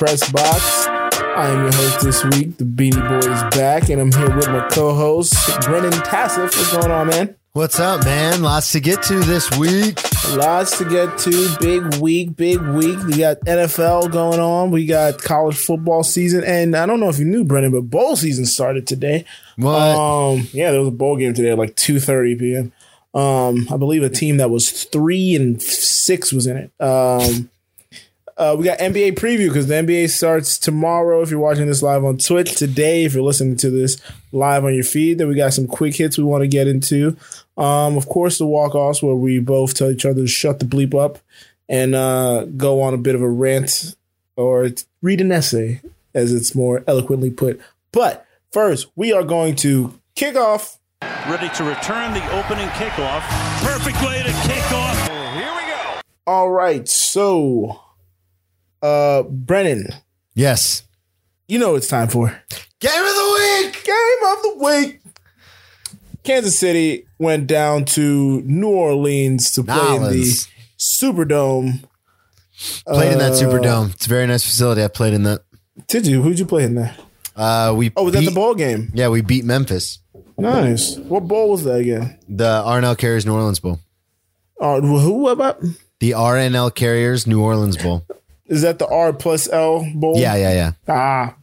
Press Box. I am your host this week. The Beanie Boy is back, and I'm here with my co-host Brennan Tassif. What's going on, man? What's up, man? Lots to get to this week. Lots to get to. Big week, big week. We got NFL going on. We got college football season, and I don't know if you knew, Brennan, but bowl season started today. What? Um, yeah, there was a bowl game today at like two thirty p.m. Um, I believe a team that was three and six was in it. Um, uh, we got NBA preview because the NBA starts tomorrow. If you're watching this live on Twitch today, if you're listening to this live on your feed, then we got some quick hits we want to get into. Um, of course, the walk offs where we both tell each other to shut the bleep up and uh, go on a bit of a rant or read an essay, as it's more eloquently put. But first, we are going to kick off ready to return the opening kickoff. Perfect way to kick off. Here we go. All right, so uh Brennan, Yes. you know what it's time for Game of the week. game of the week. Kansas City went down to New Orleans to play in the. Superdome. Played in that Uh, Superdome. It's a very nice facility. I played in that. Did you? Who'd you play in there? Uh, we Oh, was that the ball game? Yeah, we beat Memphis. Nice. What bowl was that again? The RNL Carriers New Orleans Bowl. Uh, who about? The RNL Carriers New Orleans Bowl. Is that the R plus L bowl? Yeah, yeah, yeah. Ah.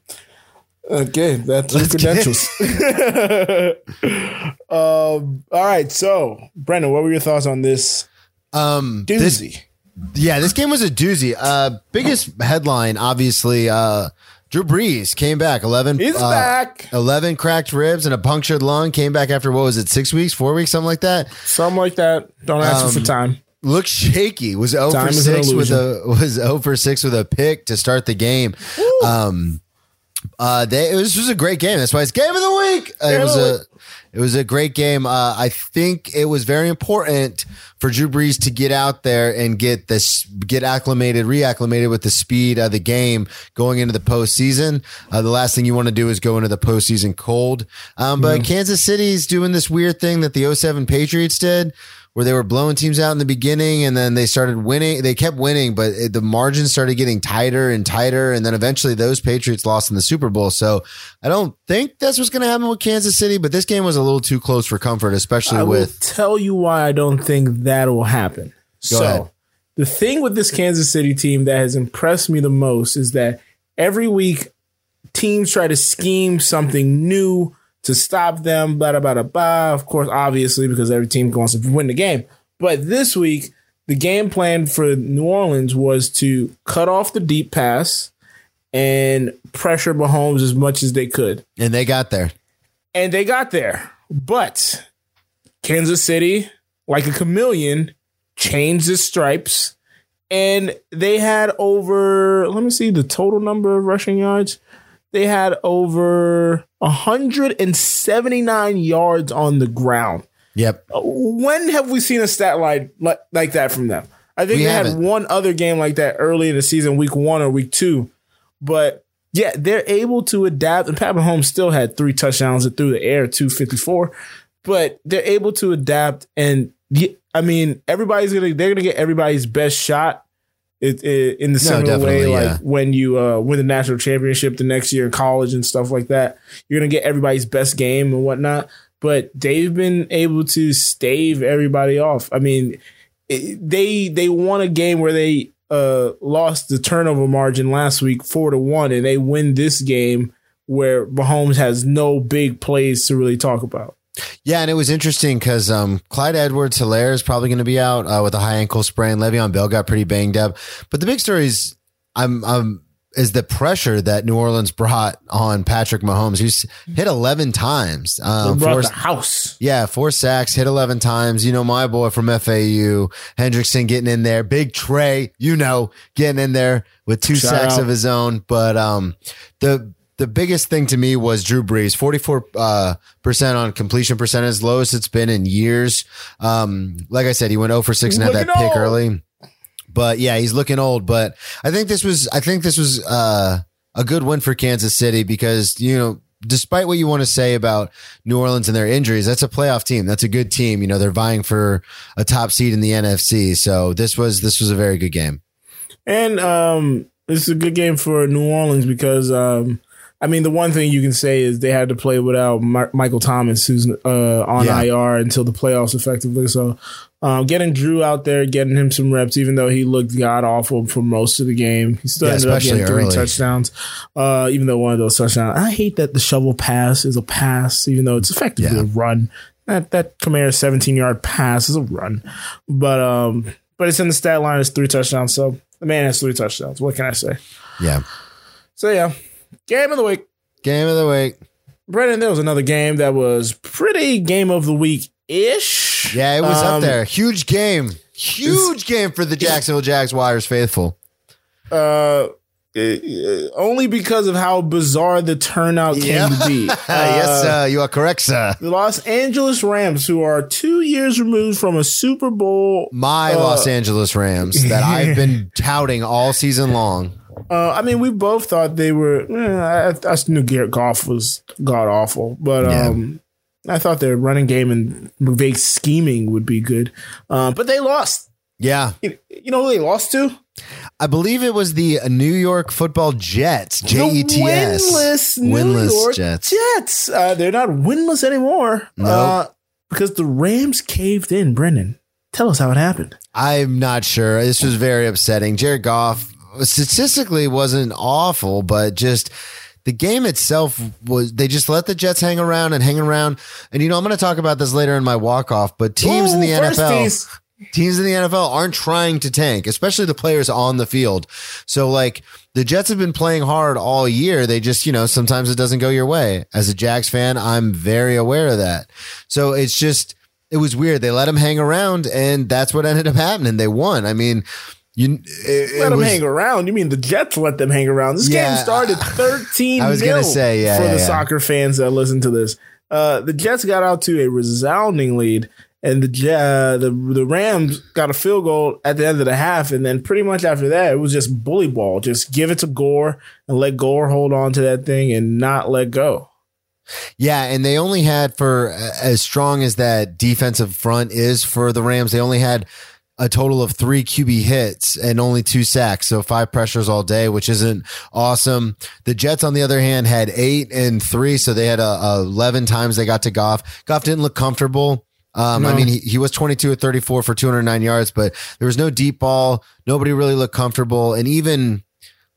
Okay, that's Let's get- credentials. um, all right, so Brendan, what were your thoughts on this Um, this, doozy? yeah, this game was a doozy. Uh, biggest headline, obviously. Uh, Drew Brees came back. Eleven. He's uh, back. 11 cracked ribs and a punctured lung. Came back after what was it? Six weeks, four weeks, something like that. Something like that. Don't ask me Um, for time. Looked shaky. Was 0 Time for 6 with a was 0 for 6 with a pick to start the game. Um uh they, it was just a great game. That's why it's game of the week. Uh, Game it was a it was a great game. Uh, I think it was very important for Drew Brees to get out there and get this, get acclimated, reacclimated with the speed of the game going into the postseason. Uh, the last thing you want to do is go into the postseason cold. Um, but Kansas City's doing this weird thing that the 07 Patriots did where they were blowing teams out in the beginning and then they started winning. They kept winning, but it, the margins started getting tighter and tighter. And then eventually those Patriots lost in the Super Bowl. So I don't think that's what's going to happen with Kansas City, but this game was a little too close for comfort, especially I will with. tell you why I don't think that will happen. so, ahead. the thing with this Kansas City team that has impressed me the most is that every week teams try to scheme something new to stop them, blah, blah, blah, blah. Of course, obviously, because every team wants to win the game. But this week, the game plan for New Orleans was to cut off the deep pass and pressure Mahomes as much as they could And they got there. and they got there. But Kansas City, like a chameleon, changed its stripes, and they had over. Let me see the total number of rushing yards. They had over 179 yards on the ground. Yep. Uh, when have we seen a stat line like, like that from them? I think We they had haven't. one other game like that early in the season, week one or week two. But yeah, they're able to adapt. And Pat Mahomes still had three touchdowns through the air, 254. But they're able to adapt. And I mean, everybody's going to, they're going to get everybody's best shot. It, it, in the similar way, like yeah. when you uh, win the national championship the next year in college and stuff like that, you're gonna get everybody's best game and whatnot. But they've been able to stave everybody off. I mean, it, they they won a game where they uh, lost the turnover margin last week four to one, and they win this game where Mahomes has no big plays to really talk about. Yeah, and it was interesting because um, Clyde Edwards-Helaire is probably going to be out uh, with a high ankle sprain. Le'Veon Bell got pretty banged up. But the big story is, I'm, I'm, is the pressure that New Orleans brought on Patrick Mahomes. He's hit 11 times. Um, four- the house. yeah, four sacks, hit 11 times. You know, my boy from FAU, Hendrickson getting in there. Big Trey, you know, getting in there with two Shout sacks out. of his own. But um, the the biggest thing to me was Drew Brees, 44 uh, percent on completion percentage, lowest it's been in years. Um, like I said, he went 0 for 6 and had that pick old. early. But yeah, he's looking old. But I think this was I think this was uh, a good win for Kansas City because you know despite what you want to say about New Orleans and their injuries, that's a playoff team. That's a good team. You know they're vying for a top seed in the NFC. So this was this was a very good game. And um, is a good game for New Orleans because um, I mean the one thing you can say is they had to play without Mar- Michael Thomas, who's uh, on Yeah. IR until the playoffs, effectively. So um, getting Drew out there, getting him some reps, even though he looked god awful for most of the game, he still Yeah, ended up getting three early. touchdowns. Uh, even though one of those touchdowns, I hate that the shovel pass is a pass, even though it's effectively Yeah. a run. That that Kamara 17 yard pass is a run, but um, but it's in the stat line as three touchdowns. So the man has three touchdowns. What can I say? Yeah. So yeah, game of the week. Game of the week. Brendan, there was another game that was pretty game of the week ish. Yeah, it was up Um, there. Huge game. Huge game for the Jacksonville Jaguars faithful. Uh, uh, only because of how bizarre the turnout came to be. yes, sir. you are correct, sir. The Los Angeles Rams, who are two years removed from a Super Bowl. My Uh, Los Angeles Rams that I've been touting all season long. Uh, I mean, we both thought they were. eh, I, I knew Jared Goff was god awful, but Yeah. um, I thought their running game and vague scheming would be good. Uh, but they lost. Yeah. You, you know who they lost to? I believe it was the New York Football Jets. J E T S. Winless, New Winless York Jets. Jets. Uh, they're not winless anymore. Nope. Uh, because the Rams caved in. Brendan, tell us how it happened. I'm not sure. This was very upsetting. Jared Goff statistically wasn't awful, but just the game itself was they just let the Jets hang around and hang around. And you know, I'm going to talk about this later in my walk off, but teams in the Ooh, NFL teams in the NFL aren't trying to tank, especially the players on the field. So like the Jets have been playing hard all year. They just, you know, sometimes it doesn't go your way. As a Jags fan, I'm very aware of that. So it's just, it was weird. They let them hang around and that's what ended up happening. They won. I mean, you it, it Let them was- hang around. You mean the Jets let them hang around? This Yeah, game started 13 I was gonna say, yeah, for yeah, the yeah. soccer fans that listen to this. Uh, the Jets got out to a resounding lead, and the uh, the the Rams got a field goal at the end of the half, and then pretty much after that, it was just bully ball. Just give it to Gore and let Gore hold on to that thing and not let go. Yeah, and they only had for as strong as that defensive front is for the Rams, they only had a total of three QB hits and only two sacks. So five pressures all day, which isn't awesome. The Jets, on the other hand, had eight and three. So they had uh, 11 times they got to Goff. Goff didn't look comfortable. Um, I mean, he, he was 22 at 34 for 209 yards, but there was no deep ball. Nobody really looked comfortable. And even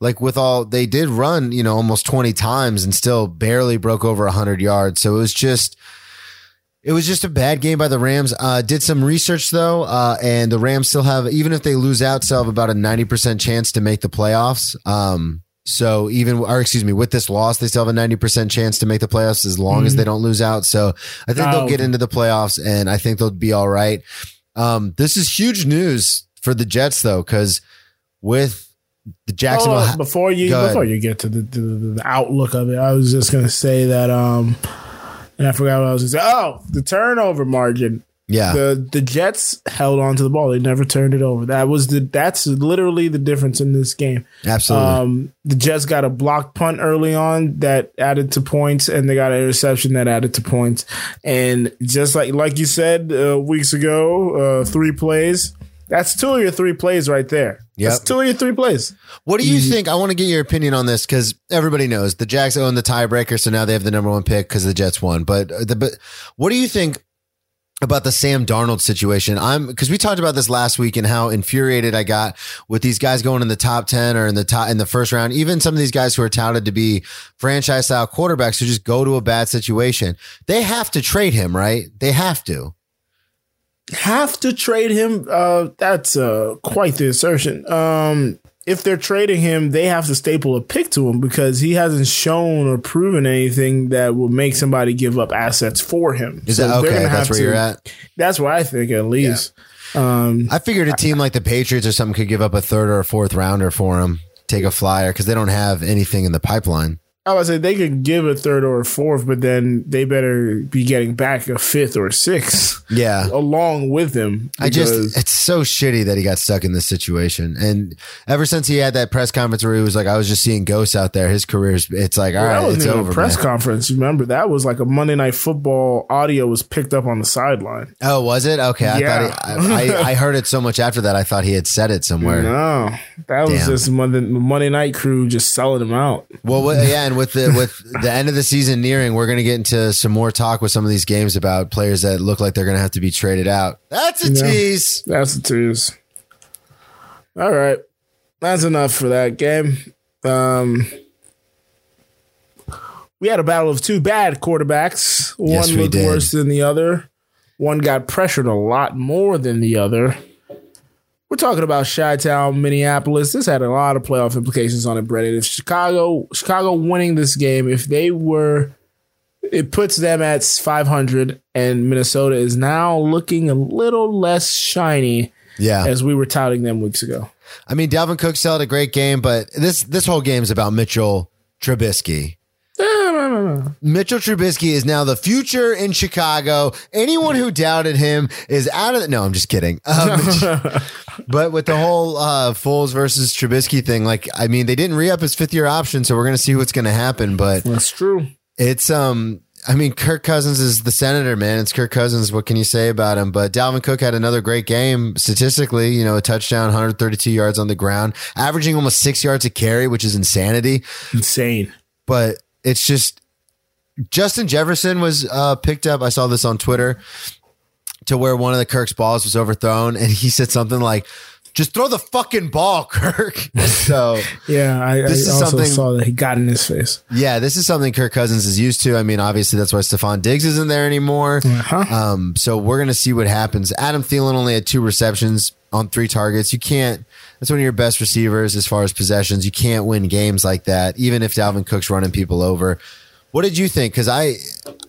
like with all they did run, you know, almost 20 times and still barely broke over 100 yards. So it was just it was just a bad game by the Rams. Uh, did some research though, uh, and the Rams still have, even if they lose out, still have about a 90% chance to make the playoffs. Um, so even, or excuse me, with this loss, they still have a 90% chance to make the playoffs as long as they don't lose out. So I think they'll Oh. get into the playoffs and I think they'll be all right. Um, this is huge news for the Jets though, because with the Jacksonville, Oh, before you before you get to the, the, the outlook of it, I was just gonna say that um, and I forgot what I was gonna say. Oh, the turnover margin. yeah, the the Jets held on to the ball. They never turned it over. That was the that's literally the difference in this game. absolutely. Um, the Jets got a blocked punt early on that added to points, and they got an interception that added to points. And just like like you said uh, weeks ago, uh, three plays. That's two of your three plays right there. Yep. That's two of your three plays. What do you think? I want to get your opinion on this because everybody knows the Jags own the tiebreaker, so now they have the number one pick because the Jets won. But uh, the but what do you think about the Sam Darnold situation? I'm because we talked about this last week and how infuriated I got with these guys going in the top ten or in the top in the first round. Even some of these guys who are touted to be franchise style quarterbacks who just go to a bad situation. They have to trade him, right? They have to. Have to trade him. Uh, that's uh, quite the assertion. Um, if they're trading him, they have to staple a pick to him because he hasn't shown or proven anything that will make somebody give up assets for him. Is So that okay? That's where to- you're at. That's what I think, at least. Um, I figured a team like the Patriots or something could give up a third or a fourth rounder for him, take a flyer because they don't have anything in the pipeline. I would say they could give a third or a fourth, but then they better be getting back a fifth or a sixth Yeah. along with him. I just, it's so shitty that he got stuck in this situation. And ever since he had that press conference where he was like, I was just seeing ghosts out there, his career's, it's like, all Well, right, that wasn't it's even over. a press man. conference. Remember that was like a Monday Night Football audio was picked up on the sideline. Oh, was it? Okay. I Yeah. thought he, I, I, I heard it so much after that. I thought he had said it somewhere. No, that was Damn. just Monday, Monday Night Crew just selling him out. Well, what, yeah, and with the with the end of the season nearing, we're going to get into some more talk with some of these games about players that look like they're going to have to be traded out. That's a Yeah. tease. That's a tease. All right, that's enough for that game. Um, we had a battle of two bad quarterbacks. One Yes, looked did. worse than the other. One got pressured a lot more than the other. We're talking about Chi-Town, Minneapolis. This had a lot of playoff implications on it, Brennan. If Chicago, Chicago winning this game, if they were, it puts them at 500, and Minnesota is now looking a little less shiny Yeah. as we were touting them weeks ago. I mean, Dalvin Cook still had a great game, but this this whole game is about Mitchell Trubisky. Mitchell Trubisky is now the future in Chicago. Anyone who doubted him is out of the. No, I'm just kidding. Um, but with the whole uh, Foles versus Trubisky thing, like, I mean, they didn't re up his fifth year option, so we're going to see what's going to happen. But That's true. it's, um, I mean, Kirk Cousins is the senator, man. It's Kirk Cousins. What can you say about him? But Dalvin Cook had another great game statistically, you know, a touchdown, 132 yards on the ground, averaging almost six yards a carry, which is insanity Insane. but it's just Justin Jefferson was uh, picked up. I saw this on Twitter to where one of the Kirk's balls was overthrown, and he said something like, "Just throw the fucking ball, Kirk." so Yeah, I, I This is also something- saw that he got in his face. yeah, this is something Kirk Cousins is used to. I mean, obviously that's why Stefon Diggs isn't there anymore. Uh-huh. Um, so we're gonna see what happens. Adam Thielen only had two receptions on three targets. You can't. That's one of your best receivers as far as possessions. You can't win games like that, even if Dalvin Cook's running people over. What did you think? Because I,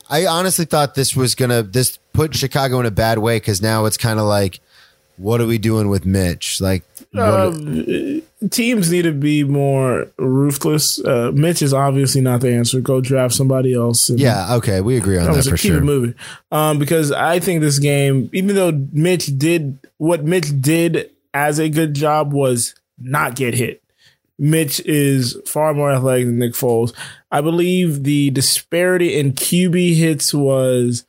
I honestly thought this was gonna this put Chicago in a bad way because now it's kind of like, what are we doing with Mitch? Like, Um, teams need to be more ruthless. Uh, Mitch is obviously not the answer. Go draft somebody else. and- yeah, okay, we agree on That that was for a keep sure. it moving. Um, because I think this game, even though Mitch did what Mitch did as a good job was not get hit. Mitch is far more athletic than Nick Foles. I believe the disparity in QB hits was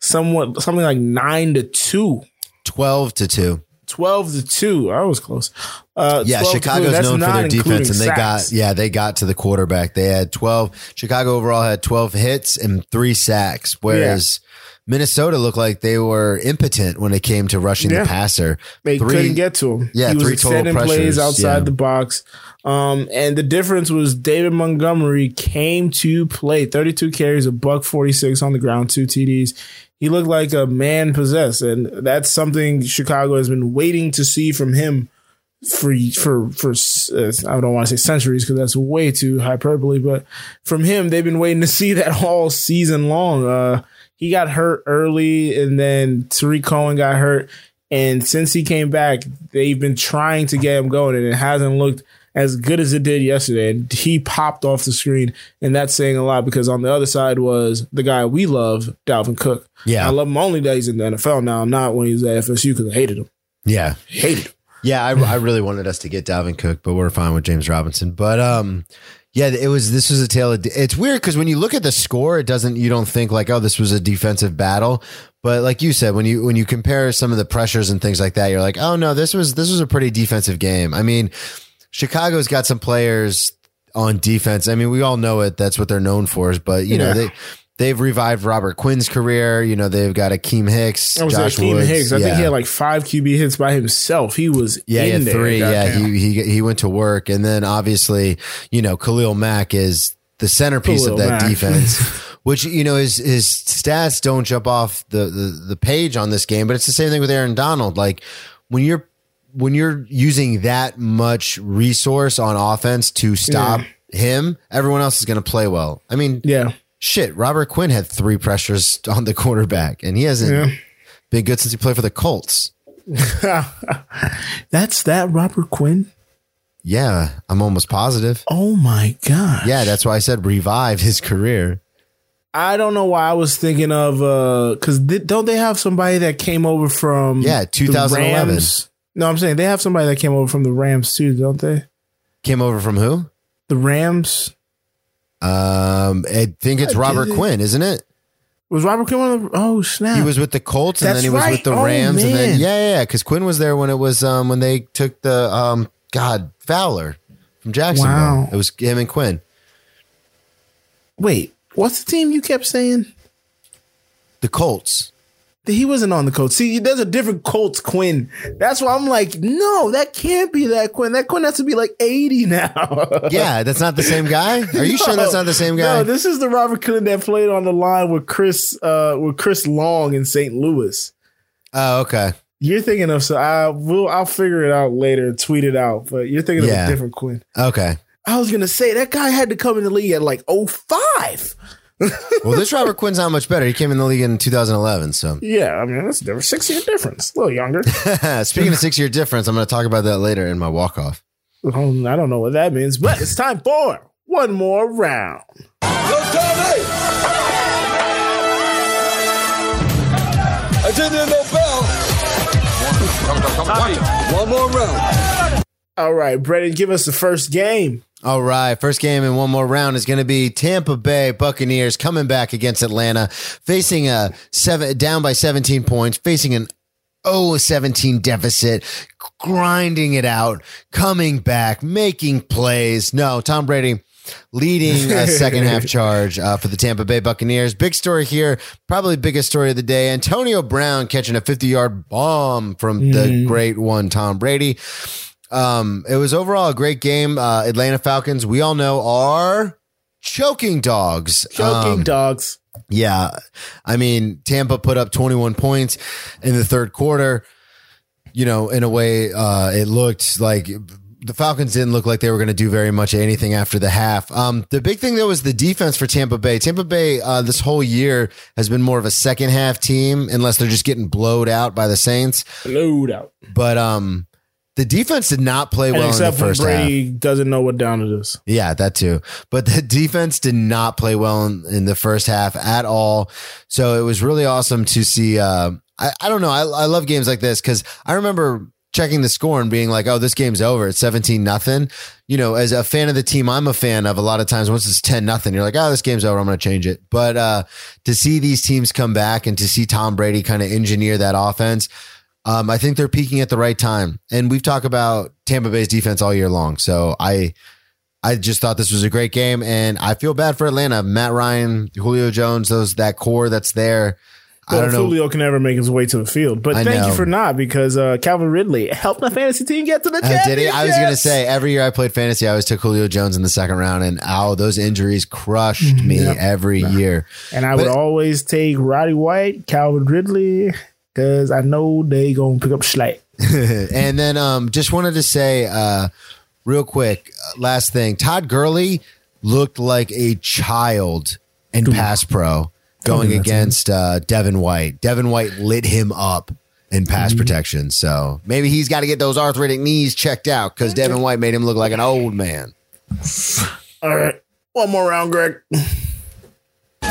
somewhat something like nine to two. Twelve to two. 12 to 2. I was close. Uh, Yeah, 12 2. Chicago's known for their defense, and they sacks. got yeah they got to the quarterback. They had twelve. Chicago overall had twelve hits and three sacks, whereas Minnesota looked like they were impotent when it came to rushing Yeah. the passer. They Three- couldn't get to him. Yeah, he was three total extending plays outside yeah. the box. Um, and the difference was David Montgomery came to play. 32 carries, a buck 46 on the ground, two TDs. He looked like a man possessed, and that's something Chicago has been waiting to see from him for for for uh, I don't want to say centuries because that's way too hyperbole, but from him they've been waiting to see that all season long. Uh, he got hurt early, and then Tarik Cohen got hurt, and since he came back, they've been trying to get him going, and it hasn't looked as good as it did yesterday. And he popped off the screen, and that's saying a lot because on the other side was the guy we love, Dalvin Cook. Yeah. I love him only that he's in the NFL now, not when he was at FSU because I hated him. Yeah, Hated him. yeah. I, I really wanted us to get Dalvin Cook, but we're fine with James Robinson. But um, yeah, it was this was a tale. Of, it's weird because when you look at the score, it doesn't. You don't think like, oh, this was a defensive battle. But like you said, when you when you compare some of the pressures and things like that, you're like, oh no, this was this was a pretty defensive game. I mean, Chicago's got some players on defense. I mean, we all know it. That's what they're known for. But you know they. They've revived Robert Quinn's career. You know, they've got Akiem Hicks, I was Josh Akeem Woods. Hicks. I think he had like five QB hits by himself. He was Yeah, in he there. three. Yeah, he he he went to work, and then obviously, you know, Khalil Mack is the centerpiece of that Mack. defense. Which you know his his stats don't jump off the, the the page on this game, but it's the same thing with Aaron Donald. Like when you're when you're using that much resource on offense to stop him, everyone else is going to play well. I mean, yeah. Shit. Robert Quinn had three pressures on the quarterback, and he hasn't Yeah. been good since he played for the Colts. That's that Robert Quinn. Yeah, I'm almost positive. Oh my god. Yeah, that's why I said revived his career. I don't know why I was thinking of uh because th- don't they have somebody that came over from Yeah, the 2011. Rams? No, I'm saying they have somebody that came over from the Rams too, don't they? Came over from who? The Rams Um, I think it's Yeah, Robert Quinn, isn't it? was Robert Quinn one of the oh snap. He was with the Colts and That's then he was right. with the Oh, Rams and then man. yeah, yeah, because Quinn was there when it was um when they took the um God Fowler from Jacksonville. Wow. It was him and Quinn. Wait, what's the team you kept saying? The Colts. He wasn't on the Colts. See, there's a different Colts Quinn. That's why I'm like, no, that can't be that Quinn. That Quinn has to be like 80 now. Yeah, that's not the same guy. Are you sure that's not the same guy? No, this is the Robert Quinn that played on the line with Chris uh with Chris Long in St. Louis. oh, okay. You're thinking of so I will I'll figure it out later and tweet it out, but you're thinking of a different Quinn. Okay. I was gonna say that guy had to come in the league at like 05. Well, this Robert Quinn's not much better. He came in the league in 2011. So, Yeah, I mean that's a different six year difference. A little younger. speaking of six year difference, I'm going to talk about that later in my walk off. Um, I don't know what that means, but it's time for one more round. I didn't hear no bell. One more round. All right, Brendan, give us the first game. All right, first game in one more round is going to be Tampa Bay Buccaneers coming back against Atlanta, facing a seven down by 17 points, facing an 0-17 deficit, grinding it out, coming back, making plays. No, Tom Brady leading a second half charge uh, for the Tampa Bay Buccaneers. Big story here, probably biggest story of the day. Antonio Brown catching a 50 yard bomb from the great one, Tom Brady. Um, it was overall a great game. Uh, Atlanta Falcons, we all know, are choking dogs. Choking Um, dogs. yeah. I mean, Tampa put up 21 points in the third quarter. You know, in a way, uh, it looked like the Falcons didn't look like they were going to do very much anything after the half. Um, the big thing, though, was the defense for Tampa Bay. Tampa Bay, uh, this whole year has been more of a second half team, unless they're just getting blowed out by the Saints. Load out. But, um, the defense did not play And well in the except when first half. Brady doesn't know what down it is. Yeah, that too. But the defense did not play well in, in the first half at all. So it was really awesome to see. Uh, I, I don't know. I, I love games like this because I remember checking the score and being like, oh, this game's over. It's 17 nothing. You know, as a fan of the team I'm a fan of, a lot of times once it's 10 nothing, you're like, oh, this game's over. I'm going to change it. But uh, to see these teams come back and to see Tom Brady kind of engineer that offense, um, I think they're peaking at the right time. And we've talked about Tampa Bay's defense all year long. So I I just thought this was a great game, and I feel bad for Atlanta. Matt Ryan, Julio Jones, those that core that's there. I don't know. Julio can never make his way to the field. But I thank know. you for not because uh, Calvin Ridley helped my fantasy team get to the Uh, did he? championship. I was going to say every year I played fantasy, I always took Julio Jones in the second round, and ow, those injuries crushed me Mm-hmm. Yep. every year. And I But- would always take Roddy White, Calvin Ridley, because I know they gonna pick up Schlatt. and then um, just wanted to say, uh, real quick, uh, last thing: Todd Gurley looked like a child in pass pro going against uh, Devin White. Devin White lit him up in pass Mm-hmm. protection, so maybe he's got to get those arthritic knees checked out because Devin White made him look like an old man. All right, one more round, Greg.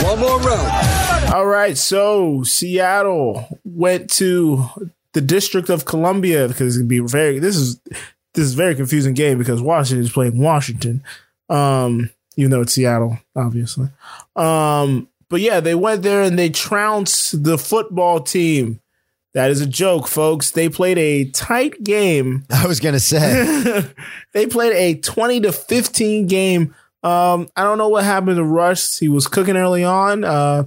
One more round. All right, so Seattle went to the District of Columbia because it'd be very. This is this is a very confusing game because Washington is playing Washington, um, even though it's Seattle, obviously. Um, but yeah, they went there and they trounced the football team. That is a joke, folks. They played a tight game I was gonna say, they played a 20 to 15 game. Um, I don't know what happened to Rush. He was cooking early on. Uh,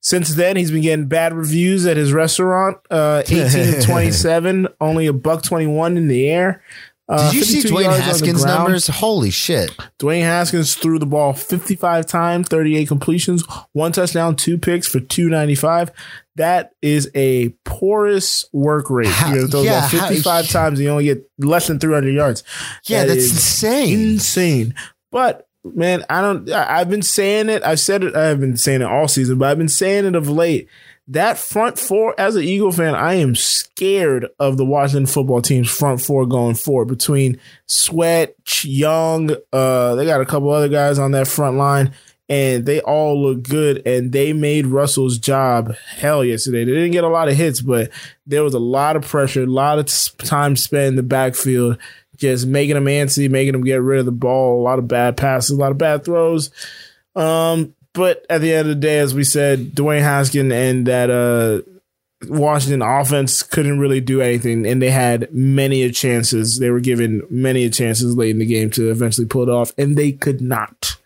since then, he's been getting bad reviews at his restaurant. Uh, 18 to 27, only a buck 21 in the air. Uh, did you see Dwayne yards on the Haskins' numbers? Holy shit! Dwayne Haskins threw the ball 55 times, 38 completions, one touchdown, two picks for 295. That is a porous work rate. How- throw yeah, the ball how- 55 times and you only get less than 300 yards. Yeah, That that's insane. insane. But man, I don't. I've been saying it. I've said it. I've been saying it all season, but I've been saying it of late that front four, as an Eagle fan, I am scared of the Washington football team's front four going forward between Sweat, Young, uh, they got a couple other guys on that front line, and they all look good. And they made Russell's job hell yesterday. They didn't get a lot of hits, but there was a lot of pressure, a lot of time spent in the backfield, just making them antsy, making them get rid of the ball, a lot of bad passes, a lot of bad throws. Um, but at the end of the day, as we said, Dwayne Haskins and that uh, Washington offense couldn't really do anything, and they had many a chances. They were given many a chances late in the game to eventually pull it off, and they could not.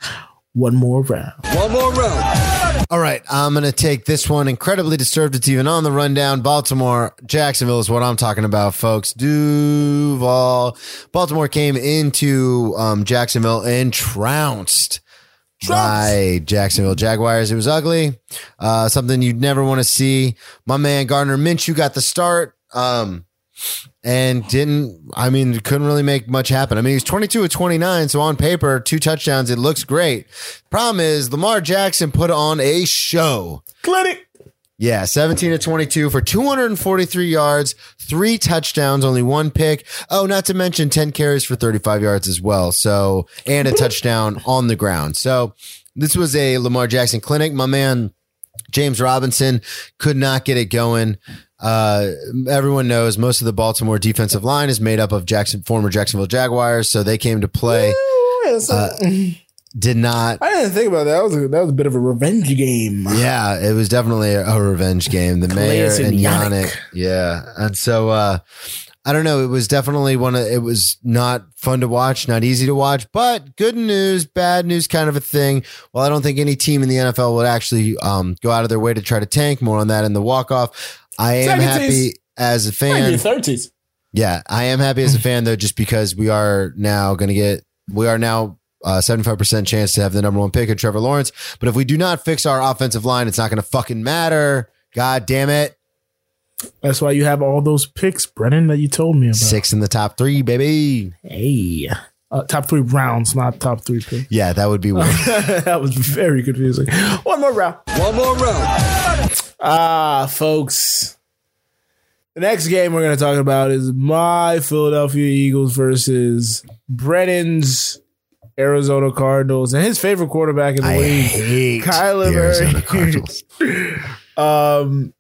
One more round. One more round. All right, I'm going to take this one. Incredibly disturbed. It's even on the rundown. Baltimore, Jacksonville is what I'm talking about, folks. Duval. Baltimore came into um, Jacksonville and trounced by Jacksonville Jaguars. It was ugly. Uh, something you'd never want to see. My man Gardner Minshew got the start. Um, and didn't I mean couldn't really make much happen. I mean he's 22 of 29 so on paper two touchdowns it looks great. Problem is Lamar Jackson put on a show. Clinic. Yeah, 17 to 22 for 243 yards, three touchdowns, only one pick. Oh, not to mention 10 carries for 35 yards as well. So, and a touchdown on the ground. So, this was a Lamar Jackson clinic. My man, James Robinson, could not get it going. Uh, everyone knows most of the Baltimore defensive line is made up of Jackson, former Jacksonville Jaguars. So, they came to play. Uh, did not I didn't think about that. That was a, that was a bit of a revenge game. Yeah, it was definitely a, a revenge game. The mayor and and Yannick. Yannick. Yeah. And so uh I don't know. It was definitely one of it was not fun to watch, not easy to watch, but good news, bad news kind of a thing. Well, I don't think any team in the NFL would actually um go out of their way to try to tank. More on that in the walk off. I am Second happy teams. as a fan. Thirties. Yeah, I am happy as a fan though, just because we are now going to get, we are now uh, 75% chance to have the number one pick of Trevor Lawrence. But if we do not fix our offensive line, it's not going to fucking matter. God damn it. That's why you have all those picks, Brennan, that you told me about. Six in the top three, baby. Hey. Uh, top three rounds, not top three picks. Yeah, that would be weird. that was very confusing. One more round. One more round. Ah, folks. The next game we're going to talk about is my Philadelphia Eagles versus Brennan's Arizona Cardinals and his favorite quarterback in the I league, hate Kyler Murray. Cardinals. Um,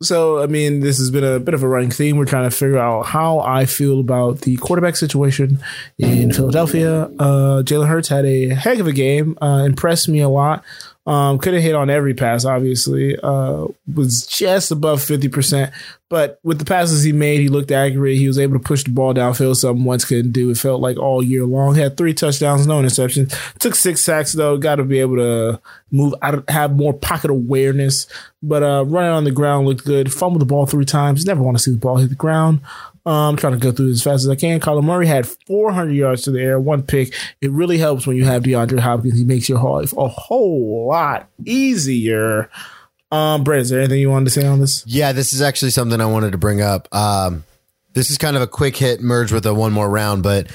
so I mean, this has been a bit of a running theme. We're trying to figure out how I feel about the quarterback situation in Philadelphia. Uh, Jalen Hurts had a heck of a game. Uh, impressed me a lot. Um, could have hit on every pass, obviously. Uh, was just above 50%. But with the passes he made, he looked accurate. He was able to push the ball downfield, something once couldn't do. It felt like all year long. Had three touchdowns, no interceptions. Took six sacks, though. Got to be able to move out, have more pocket awareness. But uh, running on the ground looked good. Fumbled the ball three times. Never want to see the ball hit the ground. Um, trying to go through as fast as I can. Kyler Murray had 400 yards to the air, one pick. It really helps when you have DeAndre Hopkins. He makes your life a whole lot easier. Um, Brett, is there anything you wanted to say on this? Yeah, this is actually something I wanted to bring up. Um, this is kind of a quick hit merge with a one more round, but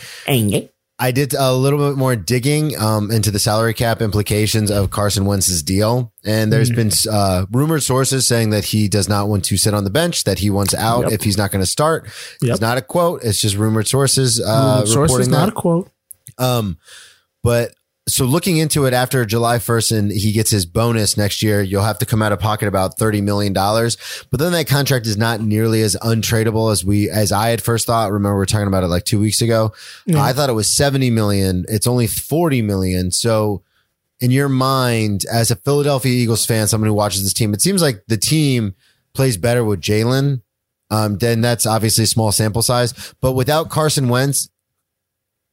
I did a little bit more digging um, into the salary cap implications of Carson Wentz's deal. And there's been uh, rumored sources saying that he does not want to sit on the bench, that he wants out Yep. if he's not going to start. Yep. It's not a quote. It's just rumored sources uh, is reporting not that. a quote. Um, but so looking into it after July 1st and he gets his bonus next year, you'll have to come out of pocket about $30 million. But then that contract is not nearly as untradeable as we, as I had first thought. Remember, we are talking about it like two weeks ago. I thought it was 70 million. It's only 40 million. So in your mind, as a Philadelphia Eagles fan, someone who watches this team, it seems like the team plays better with Jalen. Um, then that's obviously a small sample size, but without Carson Wentz,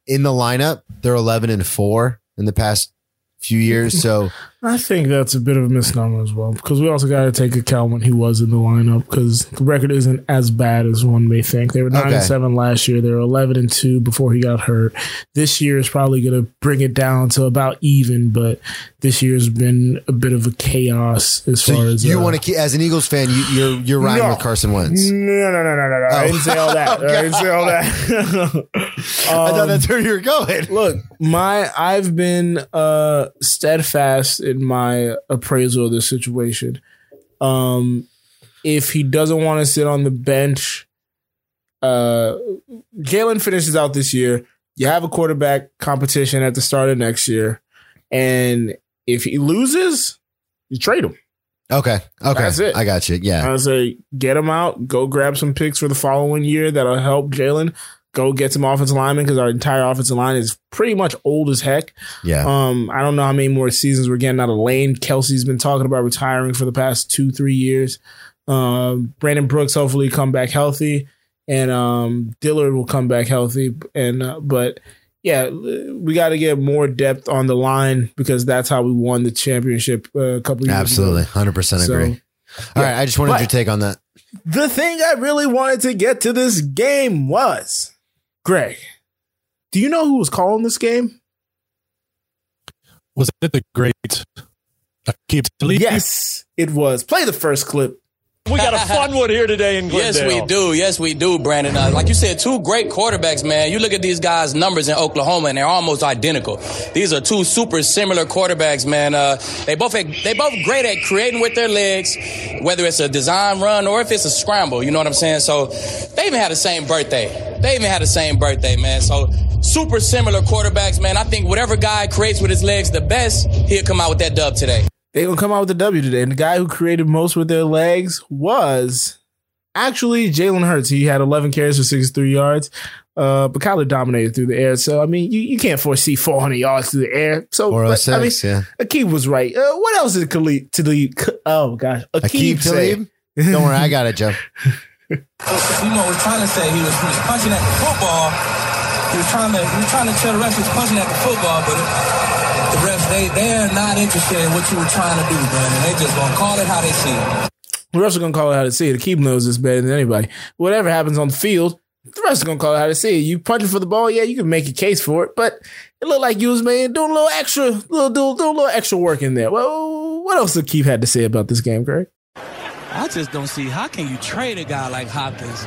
in the lineup, they're 11 and 4 in the past few years. So I think that's a bit of a misnomer as well because we also got to take account when he was in the lineup because the record isn't as bad as one may think. They were nine Okay. and seven last year. They were eleven and two before he got hurt. This year is probably going to bring it down to about even, but this year's been a bit of a chaos as So far as you uh, want to keep as an Eagles fan, you, you're you're riding No. with Carson Wentz. No, no, no, no, no, no. I didn't say all that. I didn't say all that. I thought Um, that's where you were going. Look, my I've been uh steadfast in my appraisal of this situation. Um if he doesn't want to sit on the bench, uh, Jalen finishes out this year. You have a quarterback competition at the start of next year, and if he loses, you trade him. Okay. Okay. That's it. I got you. Yeah. I say get him out. Go grab some picks for the following year that'll help Jalen. Go get some offensive linemen because our entire offensive line is pretty much old as heck. Yeah. Um, I don't know how many more seasons we're getting out of Lane. Kelce's been talking about retiring for the past two, three years. Um, Brandon Brooks hopefully come back healthy, and um, Dillard will come back healthy. And uh, but yeah, we got to get more depth on the line because that's how we won the championship uh, a couple years ago. Absolutely. 100% So, agree. All right. I just wanted But- your take on that. The thing I really wanted to get to this game was Greg. Do you know who was calling this game? Was it the great? Yes, it was. Play the first clip. We got a fun one here today in Glendale. Yes, we do. Yes, we do, Brandon. Uh, like you said, two great quarterbacks, man. You look at these guys' numbers in Oklahoma, and they're almost identical. These are two super similar quarterbacks, man. Uh, they both they both great at creating with their legs, whether it's a design run or if it's a scramble. You know what I'm saying? So they even had the same birthday. They even had the same birthday, man. So super similar quarterbacks, man. I think whatever guy creates with his legs the best, he'll come out with that dub today. They gonna come out with the W today. And the guy who created most with their legs was actually Jalen Hurts. He had 11 carries for 63 yards. Uh, but Kyler dominated through the air. So I mean, you, you can't foresee 400 yards through the air. So but, I mean, yeah. Aqib was right. Uh, what else did Aqib Talib? Oh gosh, Aqib, Aqib say? Talib? Don't worry. I got it, Joe. you know, was trying to say he was, he was punching at the football. He was trying to he was trying to tell the rest he was punching at the football, but the refs they they are not interested in what you were trying to do, Brandon. They just gonna call it how they see it. The refs are gonna call it how to see it. Aqib knows this better than anybody. Whatever happens on the field, the refs are gonna call it how to see it. You punching for the ball, yeah, you can make a case for it, but it looked like you was man doing a little extra, little do, do a little extra work in there. Well, what else Aqib had to say about this game, Greg? I just don't see how can you trade a guy like Hopkins.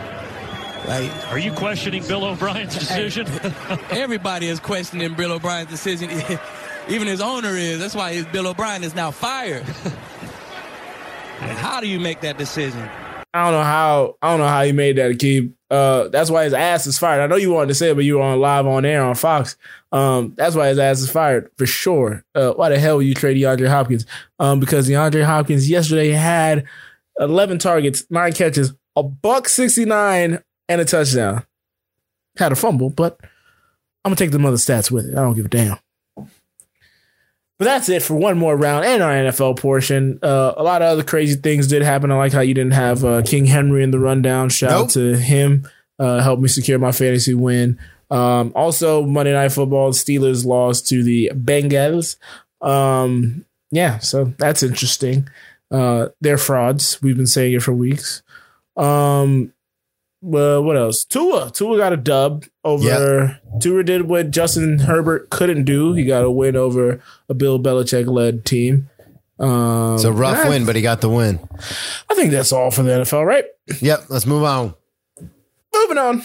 Like Are you questioning Bill O'Brien's decision? everybody is questioning Bill O'Brien's decision. Even his owner is. That's why Bill O'Brien is now fired. and how do you make that decision? I don't know how I don't know how he made that Aqib. Uh, that's why his ass is fired. I know you wanted to say it, but you were on live on air on Fox. Um, that's why his ass is fired for sure. Uh, why the hell you trade DeAndre Hopkins? Um, because DeAndre Hopkins yesterday had 11 targets, nine catches, a buck 69, and a touchdown. Had a fumble, but I'm gonna take the other stats with it. I don't give a damn. But that's it for one more round and our NFL portion. Uh, a lot of other crazy things did happen. I like how you didn't have uh, King Henry in the rundown. Shout out to him. Uh, helped me secure my fantasy win. Um, also, Monday Night Football, Steelers lost to the Bengals. Um, yeah, so that's interesting. Uh, they're frauds. We've been saying it for weeks. Um, well, what else? Tua. Tua got a dub over. Tua did what Justin Herbert couldn't do. He got a win over a Bill Belichick led team. Um, It's a rough I, win, but he got the win. I think that's all for the NFL, right? Yep. Let's move on. Moving on.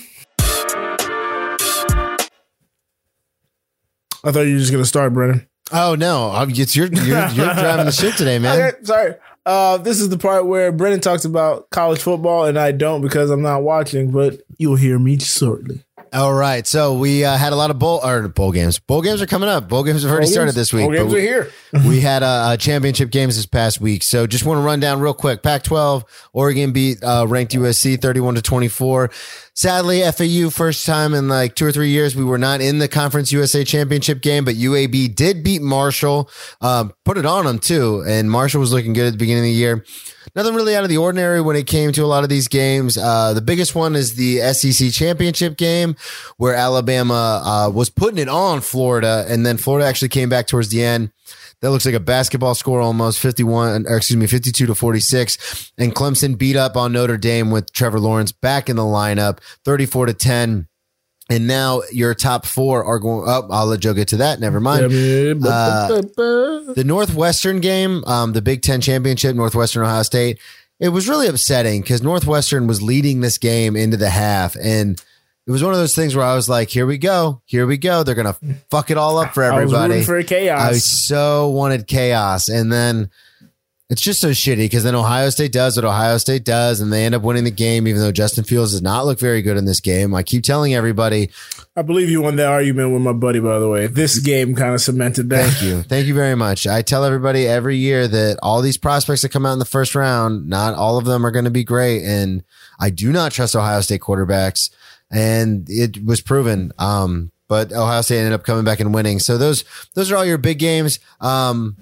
I thought you were just gonna start, Brennan. Oh no, it's your you're, you're driving the ship today, man. Okay, sorry. Uh, this is the part where Brennan talks about college football, and I don't because I'm not watching. But you'll hear me shortly. All right, so we uh, had a lot of bowl or bowl games. Bowl games are coming up. Bowl games have already Bowl started this week. bowl games we- are here. we had uh, uh, championship games this past week, so just want to run down real quick. Pac-12, Oregon beat uh, ranked USC 31 to 24. Sadly, FAU first time in like two or three years we were not in the Conference USA championship game, but UAB did beat Marshall, um, put it on them too, and Marshall was looking good at the beginning of the year. Nothing really out of the ordinary when it came to a lot of these games. Uh, the biggest one is the SEC championship game where Alabama uh, was putting it on Florida, and then Florida actually came back towards the end. That looks like a basketball score almost 51, or excuse me, 52 to 46. And Clemson beat up on Notre Dame with Trevor Lawrence back in the lineup, 34 to 10. And now your top four are going up. I'll let Joe get to that. Never mind. Uh, the Northwestern game, um, the Big Ten championship, Northwestern Ohio State, it was really upsetting because Northwestern was leading this game into the half. And it was one of those things where I was like, here we go. Here we go. They're going to fuck it all up for I was everybody. for chaos. I so wanted chaos. And then It's just so shitty because then Ohio State does what Ohio State does, and they end up winning the game, even though Justin Fields does not look very good in this game. I keep telling everybody, I believe you won that argument with my buddy, by the way. This game kind of cemented that. thank you, thank you very much. I tell everybody every year that all these prospects that come out in the first round, not all of them are going to be great, and I do not trust Ohio State quarterbacks, and it was proven. Um, but Ohio State ended up coming back and winning. So those those are all your big games. Um,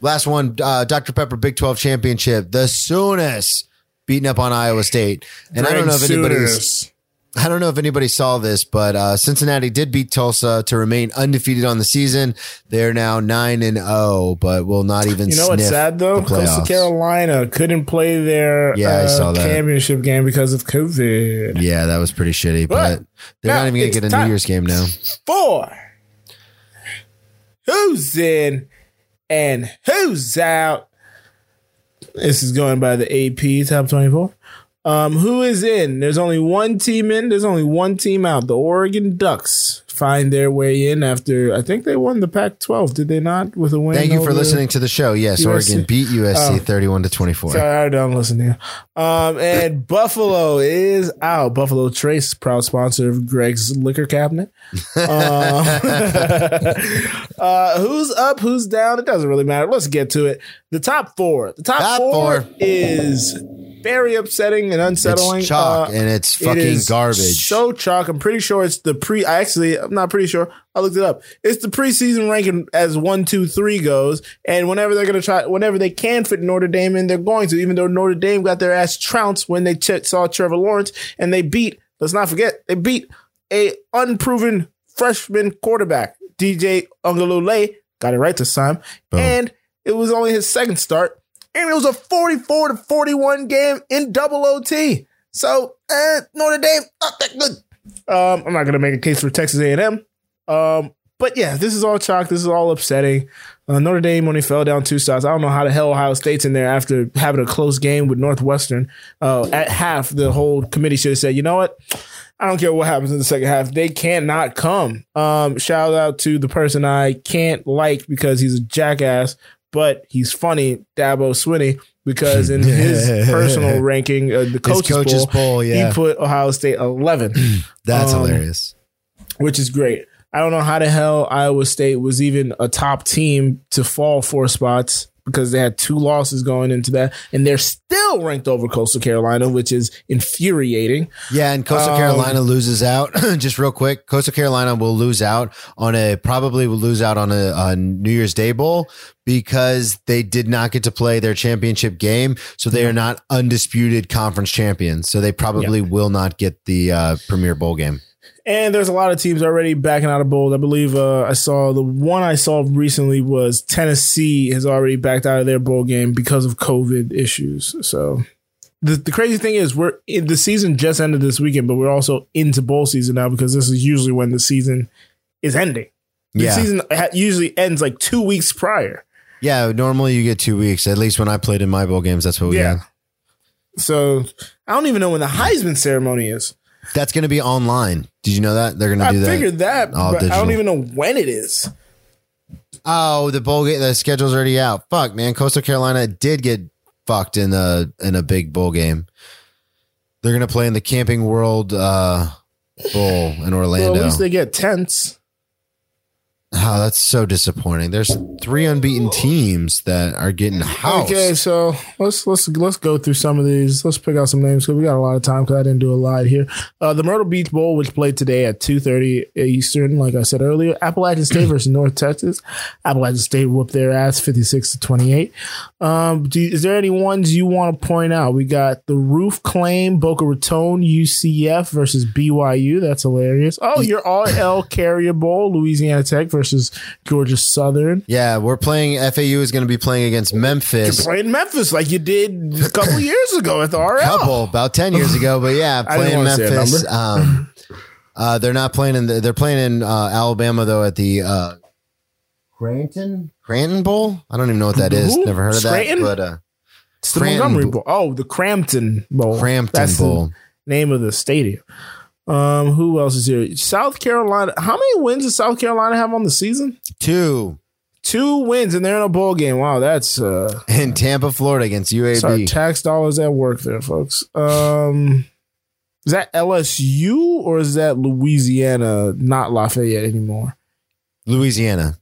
last one, uh, Dr Pepper Big Twelve Championship, the Sooners beating up on Iowa State, and I don't know if anybody's. I don't know if anybody saw this, but uh, Cincinnati did beat Tulsa to remain undefeated on the season. They're now nine and zero, but will not even. You know what's sad though? Coastal. Carolina couldn't play their Yeah, I uh, saw that. championship game because of COVID. Yeah, that was pretty shitty, but, But they're not even gonna get a. New Year's game now. Four. Who's in and who's out? This is going by the AP top 24. Um, who is in? There's only one team in. There's only one team out. The Oregon Ducks find their way in after I think they won the Pac-12. Did they not with a win? Thank you for listening to the show. Yes, USC. Oregon beat USC Oh. thirty-one to twenty-four. Sorry, I don't listen to you. Um, and Buffalo is out. Buffalo Trace, proud sponsor of Greg's Liquor Cabinet. Uh, uh, who's up? Who's down? It doesn't really matter. Let's get to it. The top four. The top, Top four, four. is very upsetting and unsettling. It's chalk Uh, and it's fucking garbage. So chalk. I'm pretty sure it's the pre. I actually, I'm not pretty sure. I looked it up. It's the preseason ranking as one, two, three goes. And whenever they're gonna try, whenever they can fit Notre Dame in, they're going to. Even though Notre Dame got their ass trounced when they ch- saw Trevor Lawrence, and they beat. Let's not forget they beat a unproven freshman quarterback, DJ Uiagalelei. Got it right this time, Boom. and it was only his second start and it was a 44 to 41 game in double OT. So, uh, Notre Dame, not that good. Um, I'm not to make a case for Texas A&M. Um, but yeah, this is all chalk. This is all upsetting. Uh, Notre Dame only fell down two spots. I don't know how the hell Ohio State's in there after having a close game with Northwestern. Uh, at half, the whole committee should have said, you know what? I don't care what happens in the second half. They cannot come. Um, shout out to the person I can't like because he's a jackass, but he's funny, Dabo Swinney, because in his personal ranking, uh, the coaches, coach's poll, poll, yeah. he put Ohio State 11, That's Um, hilarious. which is great. I don't know how the hell Iowa State was even a top team to fall four spots because they had two losses going into that, and they're still ranked over Coastal Carolina, which is infuriating. Yeah, and Coastal Um, Carolina loses out. Just real quick, Coastal Carolina will lose out on a probably will lose out on a, a New Year's Day bowl because they did not get to play their championship game, so they are not undisputed conference champions. So they probably will not get the uh, Premier Bowl game. And there's a lot of teams already backing out of bowls. I believe uh, I saw the one I saw recently was Tennessee has already backed out of their bowl game because of COVID issues. So the, the crazy thing is we're in the season just ended this weekend, but we're also into bowl season now because this is usually when the season is ending. The Yeah. season usually ends like two weeks prior. Yeah, normally you get two weeks. At least when I played in my bowl games, that's what we Yeah. had. So I don't even know when the Heisman ceremony is. That's going to be online. Did you know that they're going to do that? I figured that, all but I don't even know when it is. Oh, the bowl game. The schedule's already out. Fuck, man. Coastal Carolina did get fucked in a in a big bowl game. They're gonna play in the Camping World uh, Bowl in Well, Orlando. at least they get tents. Oh, that's so disappointing. There's three unbeaten teams that are getting housed. Okay, so let's let's let's go through some of these. Let's pick out some names because we got a lot of time. Because I didn't do a lot here. Uh, the Myrtle Beach Bowl, which played today at two thirty Eastern, like I said earlier. Appalachian State versus North Texas. Appalachian State whooped their ass fifty six to twenty eight. Um, do, is there any ones you want to point out? We got the Roof Claim Boca Raton UCF versus BYU. That's hilarious. Oh, your RL Carrier Bowl, Louisiana Tech versus Georgia Southern. Yeah, we're playing. FAU is going to be playing against Memphis. Playing Memphis like you did a couple years ago at the RL. Couple about ten years ago, but yeah, playing wanna say a Memphis. Um, uh, they're not playing in. The, they're playing in uh, Alabama though at the uh, Cranton Cranton Bowl. I don't even know what that is. Never heard of Scranton? that. But uh, It's the Cramton Montgomery Bowl. Bowl. Oh, the Cramton Bowl. Cramton That's Bowl. the name of the stadium. Um, who else is here? South Carolina. How many wins does South Carolina have on the season? Two. Two wins and they're in a bowl game. Wow, that's uh in Tampa, Florida against UAB. tax dollars at work there, folks. Um, is that LSU or is that Louisiana, not Lafayette anymore? Louisiana.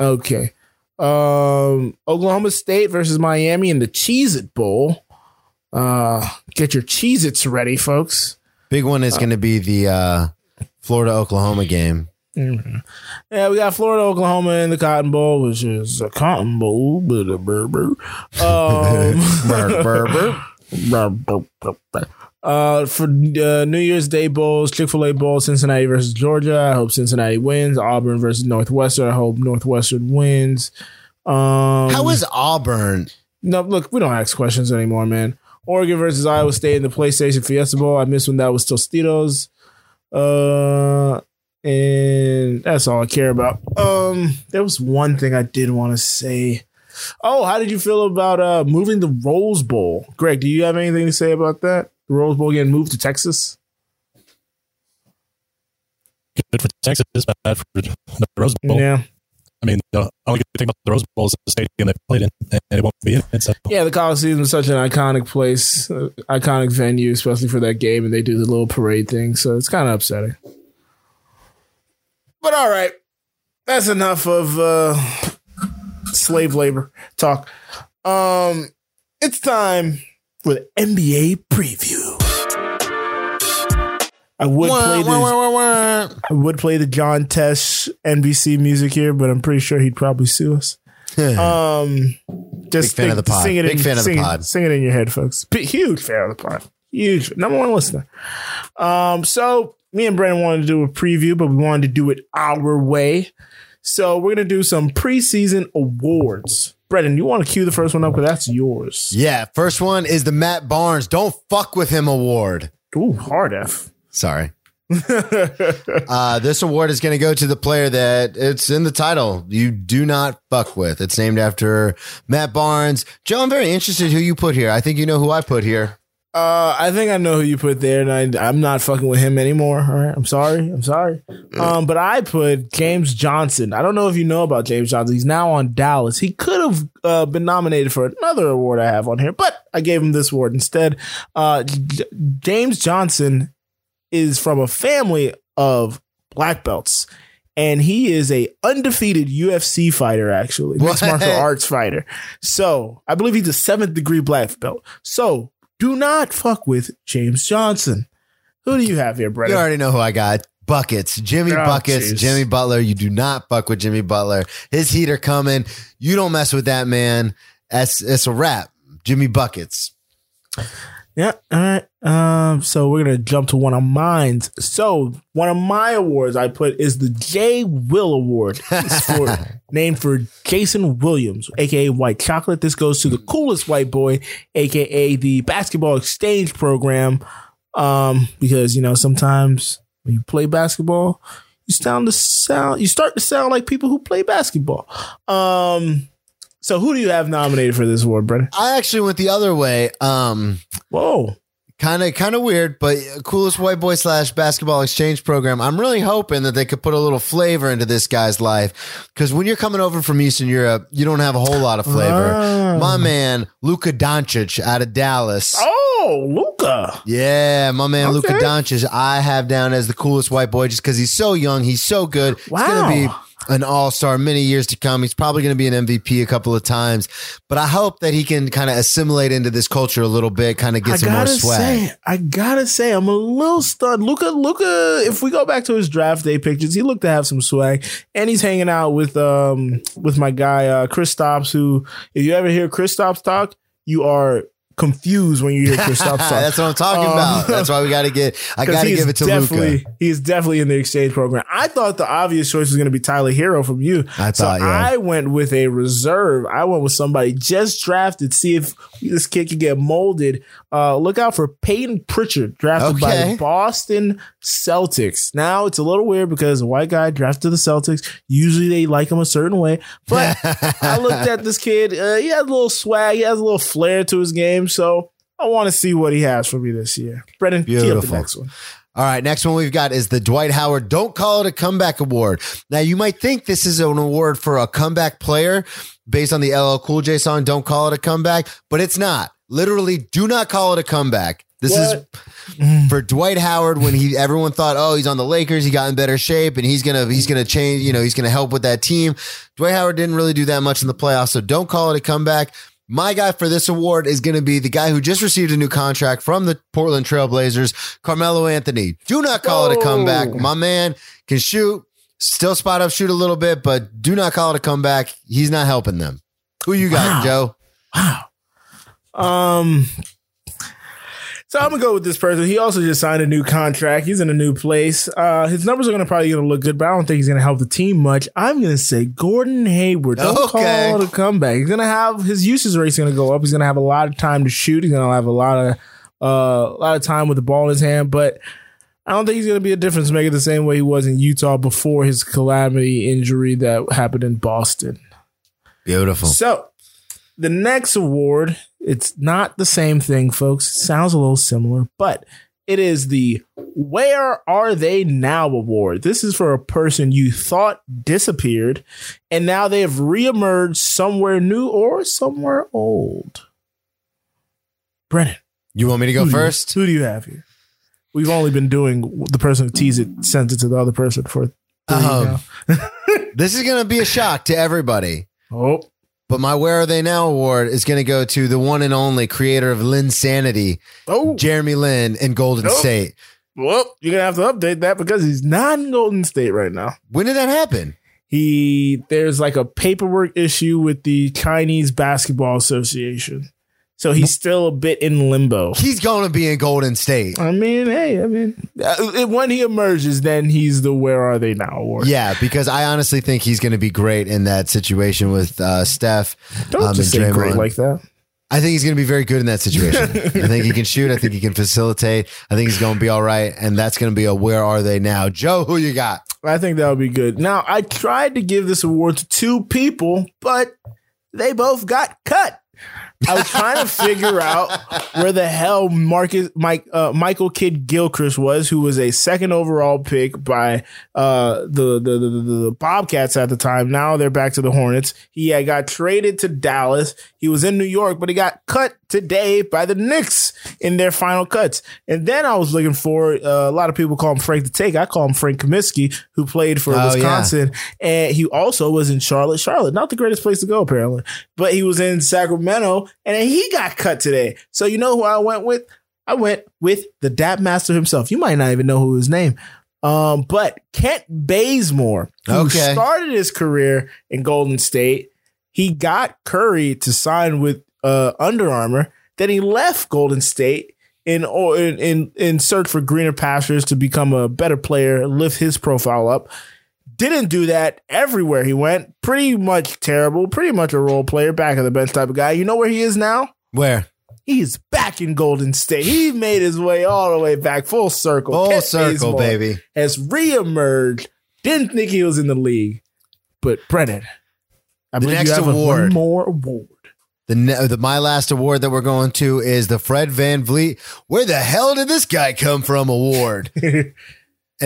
Okay. Um, Oklahoma State versus Miami in the Cheez It Bowl. Uh, get your Cheez Its ready, folks. Big one is going to be the uh, Florida Oklahoma game. Yeah, we got Florida, Oklahoma in the Cotton Bowl, which is a Cotton Bowl. Blah, blah, blah, blah. Um, Uh, for uh, New Year's Day bowls, Chick Fil A bowl, Cincinnati versus Georgia. I hope Cincinnati wins. Auburn versus Northwestern. I hope Northwestern wins. Um, How is Auburn? no, look, we don't ask questions anymore, man. Oregon versus Iowa State in the PlayStation Fiesta Bowl. I missed when that was Tostitos. Uh, and that's all I care about. Um, there was one thing I did want to say. Oh, how did you feel about uh moving the Rose Bowl? Greg, do you have anything to say about that? The Rose Bowl getting moved to Texas? Good for Texas, bad for the Rose Bowl. Yeah. I mean, the only good thing about the Rose Bowl is the stadium they played in, and it won't be in. So Yeah, the Coliseum is such an iconic place, uh, iconic venue, especially for that game, and they do the little parade thing, so it's kind of upsetting. But all right, that's enough of uh, slave labor talk. Um, it's time for the NBA preview. I would play the I would play the John Tesh NBC music here, but I'm pretty sure he'd probably sue us. Um, just Big fan of the pod. Sing it Big in, fan of the pod. Sing it in your head, folks. P- huge fan of the pod. Huge number one listener. Um, so me and Brandon wanted to do a preview, but we wanted to do it our way. So we're gonna do some preseason awards. Brendan, you want to cue the first one up because that's yours. Yeah, first one is the Matt Barnes Don't Fuck With Him Award. Ooh, hard F. Sorry. uh, this award is going to go to the player that it's in the title. You do not fuck with. It's named after Matt Barnes. Joe, I'm very interested who you put here. I think you know who I put here. Uh, I think I know who you put there, and I, I'm not fucking with him anymore. All right, I'm sorry, I'm sorry. Um, but I put James Johnson. I don't know if you know about James Johnson. He's now on Dallas. He could have uh, been nominated for another award I have on here, but I gave him this award instead. Uh, J- James Johnson is from a family of black belts. And he is a undefeated UFC fighter, actually, mixed martial arts fighter. So I believe he's a seventh degree black belt. So do not fuck with James Johnson. Who do you have here, brother? You already know who I got. Buckets. Jimmy Oh, Buckets. jeez. Jimmy Butler. You do not fuck with Jimmy Butler. His heater coming. You don't mess with that man. That's it's a wrap. Jimmy Buckets. Yeah. All right. Um. So we're gonna jump to one of mine. So one of my awards I put is the J. Will Award. It's for named for Jason Williams, aka White Chocolate. This goes to the coolest white boy, aka the Basketball Exchange Program. Um, because you know sometimes when you play basketball, you sound to sound you start to sound like people who play basketball. Um. So who do you have nominated for this award, Brendan? I actually went the other way. Um, Whoa. kind of kind of weird, but coolest white boy slash basketball exchange program. I'm really hoping that they could put a little flavor into this guy's life because when you're coming over from Eastern Europe, you don't have a whole lot of flavor. Ah. My man Luka Doncic out of Dallas. Oh, Luca. Yeah, my man Luka Okay. Doncic, I have down as the coolest white boy just because he's so young, he's so good. He's Wow. going to be an all star many years to come. He's probably going to be an MVP a couple of times, but I hope that he can kind of assimilate into this culture a little bit, kind of get I some more swag. say, I gotta say, I'm a little stunned. Luca, Luca. If we go back to his draft day pictures, he looked to have some swag, and he's hanging out with um with my guy uh, Kristaps. Who, if you ever hear Kristaps talk, you are confused when you hear Chris Stops. That's what I'm talking Um, about. That's why we got to get. I got to give it to definitely, Luca. He's definitely in the exchange program. I thought the obvious choice was going to be Tyler Herro from you. I so thought, yeah. I went with a reserve. I went with somebody just drafted. See if this kid can get molded. Uh, look out for Payton Pritchard, drafted by Okay. the Boston Celtics. Now it's a little weird because a white guy drafted the Celtics. Usually they like him a certain way, but I looked at this kid. Uh, he has a little swag. He has a little flair to his game. So I want to see what he has for me this year. Brendan, up the Beautiful. next one. All right, next one we've got is the Dwight Howard Don't Call It a Comeback Award. Now, you might think this is an award for a comeback player based on the LL Cool J song Don't Call It a Comeback, but it's not. Literally, do not call it a comeback. This What? is for Dwight Howard when he everyone thought, oh, he's on the Lakers, he got in better shape, and he's gonna he's gonna change, you know, he's gonna help with that team. Dwight Howard didn't really do that much in the playoffs, so don't call it a comeback. My guy for this award is going to be the guy who just received a new contract from the Portland Trailblazers, Carmelo Anthony. Do not call it a comeback. My man can shoot, still spot up, shoot a little bit, but do not call it a comeback. He's not helping them. Who you got, Joe? Wow. Um, so I'm gonna go with this person. He also just signed a new contract. He's in a new place. Uh, his numbers are gonna probably gonna look good, but I don't think he's gonna help the team much. I'm gonna say Gordon Hayward. Don't Okay. call it a comeback. He's gonna have his usage rate's gonna go up. He's gonna have a lot of time to shoot. He's gonna have a lot of uh, a lot of time with the ball in his hand, but. I don't think he's going to be a difference maker the same way he was in Utah before his calamity injury that happened in Boston. Beautiful. So, the next award, it's not the same thing, folks. It sounds a little similar, but it is the Where Are They Now award. This is for a person you thought disappeared, and now they have reemerged somewhere new or somewhere old. Brennan, You want me to go do you- first? who do you have here? We've only been doing the person who teased it, sends it to the other person for Um. This is going to be a shock to everybody. Oh, But my Where Are They Now award is going to go to the one and only creator of Linsanity, oh, Jeremy Lin in Golden Nope. State. Well, you're gonna have to update that because he's not in Golden State right now. When did that happen? He there's like a paperwork issue with the Chinese Basketball Association, so he's still a bit in limbo. He's going to be in Golden State. I mean, hey, I mean, uh, when he emerges, then he's the Where Are They Now award. Yeah, because I honestly think he's going to be great in that situation with uh, Steph. don't um, just say great like that. I think he's going to be very good in that situation. I think he can shoot. I think he can facilitate. I think he's going to be all right. And that's going to be a where are they now? Joe, who you got? I think that would be good. Now, I tried to give this award to two people, but they both got cut. I was trying to figure out where the hell Marcus Mike uh, Michael Kidd Gilchrist was, who was a second overall pick by uh, the, the, the the Bobcats at the time. Now they're back to the Hornets. He got traded to Dallas. He was in New York, but he got cut today by the Knicks in their final cuts. And then I was looking for uh, a lot of people call him Frank the Take. I call him Frank Kaminsky, who played for Oh, yeah. Wisconsin, and he also was in Charlotte. Charlotte, not the greatest place to go apparently, but he was in Sacramento, and he got cut today. So you know who I went with? I went with the Dap Master himself. You might not even know who his name. Um, but Kent Bazemore, who Okay. started his career in Golden State, he got Curry to sign with uh, Under Armour. Then he left Golden State in or in, in in search for greener pastures to become a better player, lift his profile up. Didn't do that everywhere he went. Pretty much terrible. Pretty much a role player, back of the bench type of guy. You know where he is now? Where? He's back in Golden State. He made his way all the way back, full circle. Full Kent circle, baby. Has reemerged. Didn't think he was in the league, but Brennan, I The next award. one more award. The, ne- the my last award that we're going to is the Fred VanVleet. Where the hell did this guy come from? Award. and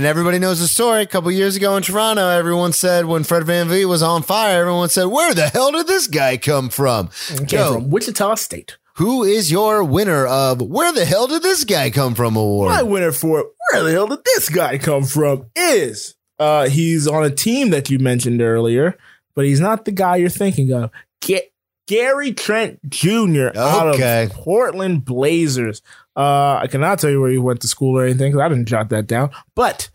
everybody knows the story. A couple years ago in Toronto, everyone said when Fred VanVleet was on fire, everyone said, "Where the hell did this guy come from?" Came Joe, from Wichita State. who is your winner of "Where the hell did this guy come from?" award? My winner for where the hell did this guy come from is uh he's on a team that you mentioned earlier, but he's not the guy you're thinking of. Ga- Gary Trent Jr. out Okay. of Portland Blazers. Uh, I cannot tell you where he went to school or anything because I didn't jot that down. But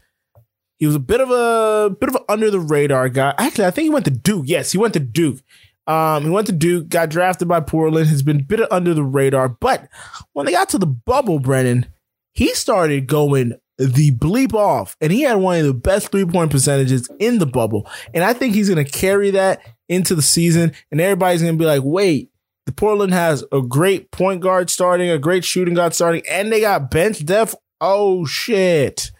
he was a bit of a bit of an under the radar guy. Actually, I think he went to Duke. Yes, he went to Duke. Um, he went to Duke, got drafted by Portland, has been a bit under the radar. But when they got to the bubble, Brennan, he started going the bleep off, and he had one of the best three point percentages in the bubble. And I think he's going to carry that into the season, and everybody's going to be like, wait. The Portland has a great point guard starting, a great shooting guard starting, and they got bench depth. Oh shit!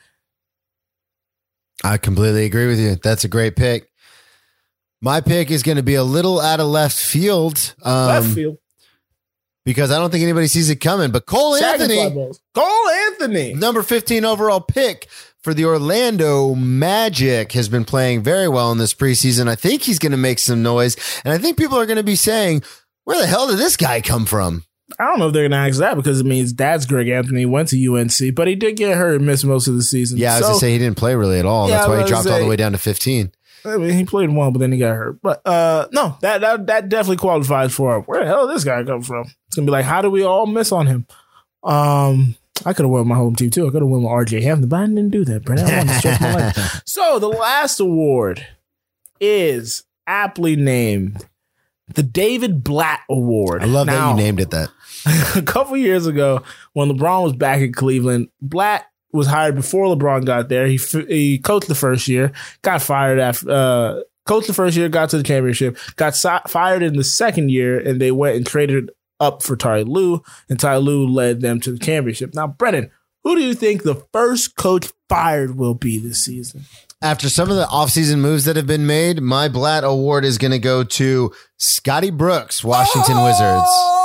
I completely agree with you. That's a great pick. My pick is going to be a little out of left field. Um, Left field. Because I don't think anybody sees it coming. But Cole Shaq Anthony, balls. Cole Anthony. number 15 overall pick for the Orlando Magic, has been playing very well in this preseason. I think he's going to make some noise. And I think people are going to be saying, where the hell did this guy come from? I don't know if they're gonna ask that because it means dad's Greg Anthony went to UNC, but he did get hurt and missed most of the season. Yeah, I was So, going to say he didn't play really at all. Yeah, That's why he dropped gonna all the way down to 15. I mean, he played one, but then he got hurt. But uh, no, that that that definitely qualifies for where the hell did this guy come from? It's gonna be like, how do we all miss on him? Um, I could have won my home team too. I could have won with RJ Hampton, but I didn't do that, Brandon. I wanted to stretch my life. So the last award is aptly named the David Blatt Award. I love that you named it that. a couple years ago when LeBron was back in Cleveland, Blatt was hired before LeBron got there. He he coached the first year, got fired after uh, coached the first year, got to the championship, got si- fired in the second year, and they went and traded up for Ty Lue, and Ty Lue led them to the championship. Now, Brennan, who do you think the first coach fired will be this season? After some of the offseason moves that have been made, my Blatt Award is going to go to Scotty Brooks, Washington Wizards.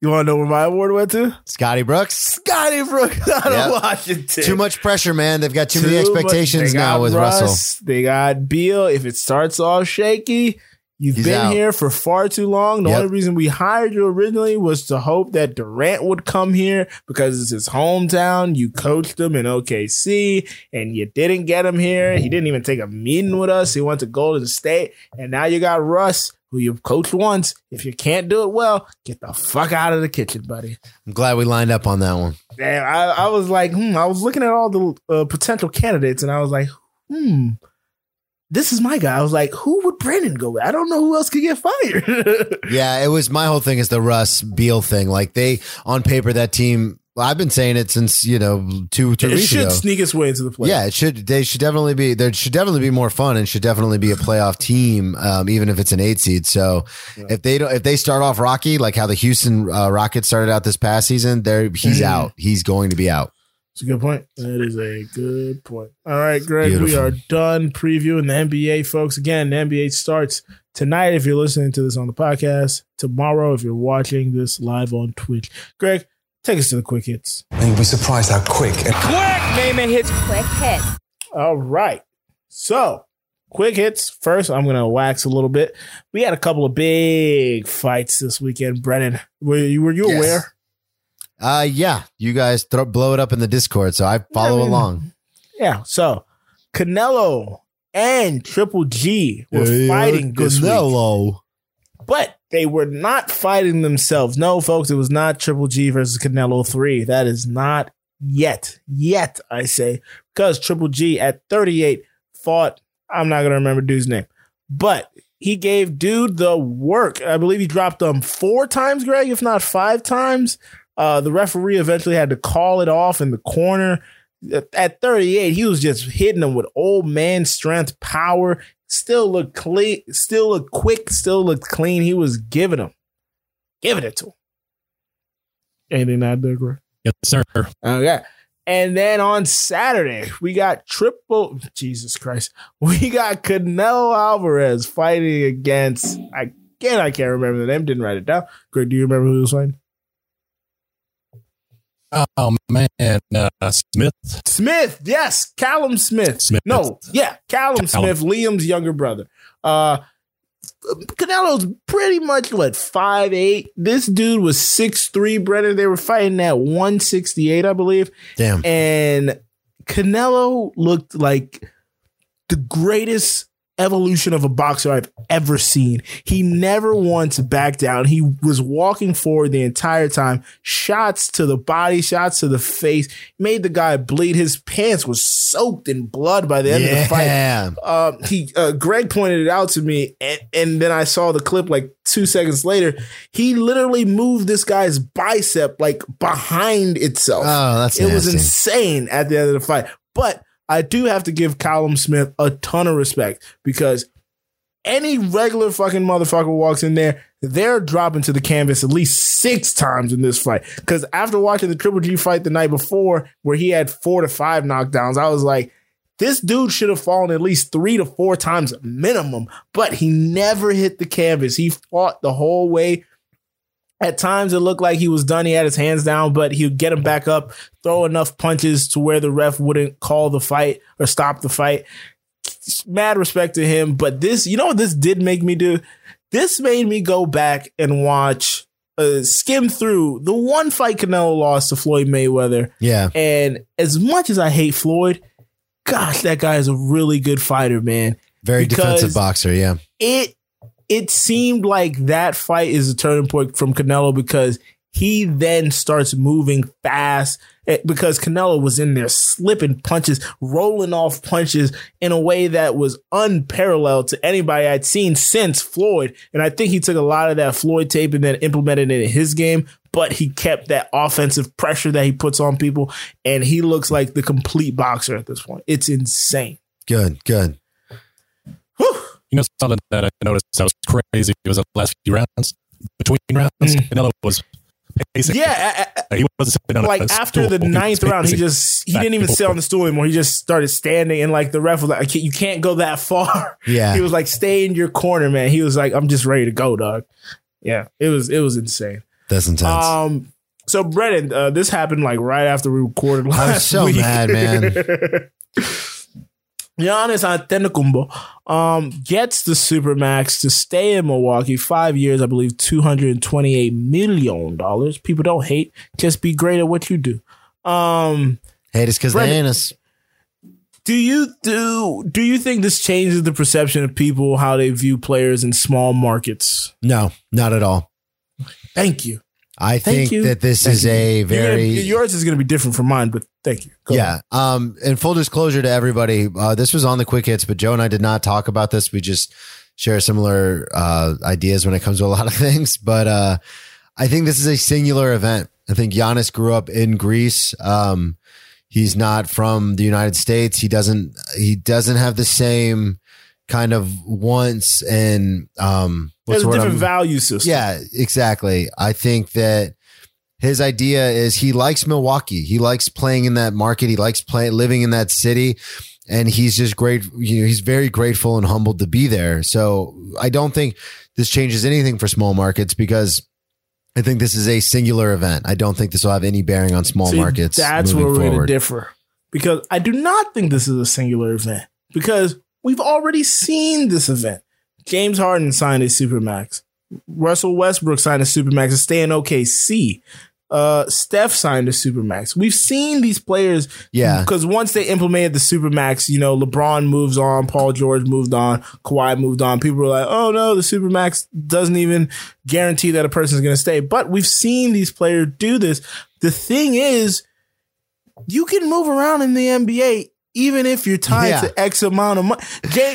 You want to know where my award went to? Scotty Brooks. Scotty Brooks out Yep. of Washington. Too much pressure, man. They've got too, many Too much- expectations now with Russ, Russell. They got Beal. If it starts off shaky, you've He's been out. here for far too long. The Yep. only reason we hired you originally was to hope that Durant would come here because it's his hometown. You coached him in OKC and you didn't get him here. He didn't even take a meeting with us. He went to Golden State. And now you got Russ, who you've coached once. If you can't do it well, get the fuck out of the kitchen, buddy. I'm glad we lined up on that one. And I, I was like, hmm, I was looking at all the uh, potential candidates and I was like, hmm, this is my guy. I was like, who would Brandon go with? I don't know who else could get fired. Yeah, it was my whole thing is the Russ Beal thing. Like they on paper that team. I've been saying it since you know two two it weeks should ago. sneak its way into the play. Yeah, it should. They should definitely be. There should definitely be more fun, and should definitely be a playoff team, um, even if it's an eight seed. So if they don't, if they start off rocky, like how the Houston uh, Rockets started out this past season, there he's Mhm. out. He's going to be out. It's a good point. That is a good point. All right, Greg, we are done previewing the NBA, folks. Again, the NBA starts tonight if you're listening to this on the podcast, tomorrow if you're watching this live on Twitch. Greg, take us to the quick hits. And you'll be surprised how quick and quick Naaman hits Quick hit. All right. So, quick hits. First, I'm going to wax a little bit. We had a couple of big fights this weekend. Brennan, were you, were you Yes. aware? Uh, yeah, you guys throw, blow it up in the Discord, so I follow I mean, along. Yeah. So, Canelo and Triple G were fighting this week, Canelo. but they were not fighting themselves. No, folks, it was not Triple G versus Canelo 3. That is not yet, yet, I say, because Triple G at 38 fought, I'm not going to remember dude's name, but he gave dude the work. I believe he dropped them four times, Greg, if not five times. Uh, the referee eventually had to call it off in the corner. At 38, he was just hitting him with old man strength, power. Still looked clean, still looked quick, still looked clean. He was giving him, giving it to him. Anything not there, Greg? Yes, sir. Okay. And then on Saturday, we got triple Jesus Christ. We got Canelo Alvarez fighting against again, I can't remember the name, didn't write it down. Greg, do you remember who was fighting? Oh man, uh, Smith. Smith, yes, Callum Smith. Smith. No, yeah, Callum, Callum. Smith, Liam's younger brother. Uh Canelo's pretty much what five eight. This dude was six three. Brennan, they were fighting at one sixty eight, I believe. Damn. and Canelo looked like the greatest evolution of a boxer I've ever seen. He never once backed down. He was walking forward the entire time. Shots to the body, shots to the face, made the guy bleed. His pants was soaked in blood by the end of the fight Yeah. um, he uh, Greg pointed it out to me, and, and then I saw the clip like two seconds later. He literally moved this guy's bicep like behind itself. Oh, that's it was insane at the end of the fight. But I do have to give Callum Smith a ton of respect because any regular fucking motherfucker walks in there, they're dropping to the canvas at least six times in this fight. Because after watching the Triple G fight the night before, where he had four to five knockdowns, I was like, this dude should have fallen at least three to four times minimum, but he never hit the canvas. He fought the whole way. At times it looked like he was done. He had his hands down, but he would get him back up, throw enough punches to where the ref wouldn't call the fight or stop the fight. Mad respect to him. But this, you know what this did make me do? This made me go back and watch, uh, skim through the one fight Canelo lost to Floyd Mayweather. Yeah. And as much as I hate Floyd, gosh, that guy is a really good fighter, man. Very Because defensive boxer. Yeah. It it seemed like that fight is a turning point from Canelo because he then starts moving fast eh, because Canelo was in there slipping punches, rolling off punches in a way that was unparalleled to anybody I'd seen since Floyd. And I think he took a lot of that Floyd tape and then implemented it in his game, but he kept that offensive pressure that he puts on people. And he looks like the complete boxer at this point. It's insane. Good. Good. You know something that I noticed that was crazy it was the last few rounds. Between rounds, Canelo was pacing. Mm. Yeah, I- I- he wasn't sitting on a like stool. after the He ninth round, he just he didn't even sit on the stool anymore. He just started standing, and like the ref was like, I can't, "You can't go that far." Yeah. he was like, "Stay in your corner, man." He was like, "I'm just ready to go, dog." Yeah, it was it was insane. That's intense. Um, so Brennan, uh, this happened like right after we recorded last I was so week. mad, man. Giannis Antetokounmpo um, gets the Supermax to stay in Milwaukee five years, I believe, two hundred and twenty-eight million dollars. People don't hate; just be great at what you do. Um, Hate us because they ain't us. do you do do you think this changes the perception of people how they view players in small markets? No, not at all. Thank you. I Thank think you. that this Thank is you. a You're gonna- very yours is going to be different from mine, but thank you. Go yeah. Um, and full disclosure to everybody, uh, this was on the quick hits, but Joe and I did not talk about this. We just share similar uh, ideas when it comes to a lot of things. But uh, I think this is a singular event. I think Giannis grew up in Greece. Um, he's not from the United States. He doesn't. He doesn't have the same kind of wants and um, what's a different I'm- value system. yeah, exactly. I think that his idea is he likes Milwaukee. He likes playing in that market. He likes playing, living in that city. And he's just great. You know, he's very grateful and humbled to be there. So I don't think this changes anything for small markets because I think this is a singular event. I don't think this will have any bearing on small See, markets. That's where we're going to differ because I do not think this is a singular event because we've already seen this event. James Harden signed a supermax. Russell Westbrook signed a supermax to stay in OKC. Uh, Steph signed a supermax. We've seen these players, Yeah. because once they implemented the supermax, you know, LeBron moves on, Paul George moved on, Kawhi moved on. People were like, "Oh no, the supermax doesn't even guarantee that a person is going to stay." But we've seen these players do this. The thing is, you can move around in the NBA even if you're tied Yeah. to X amount of money.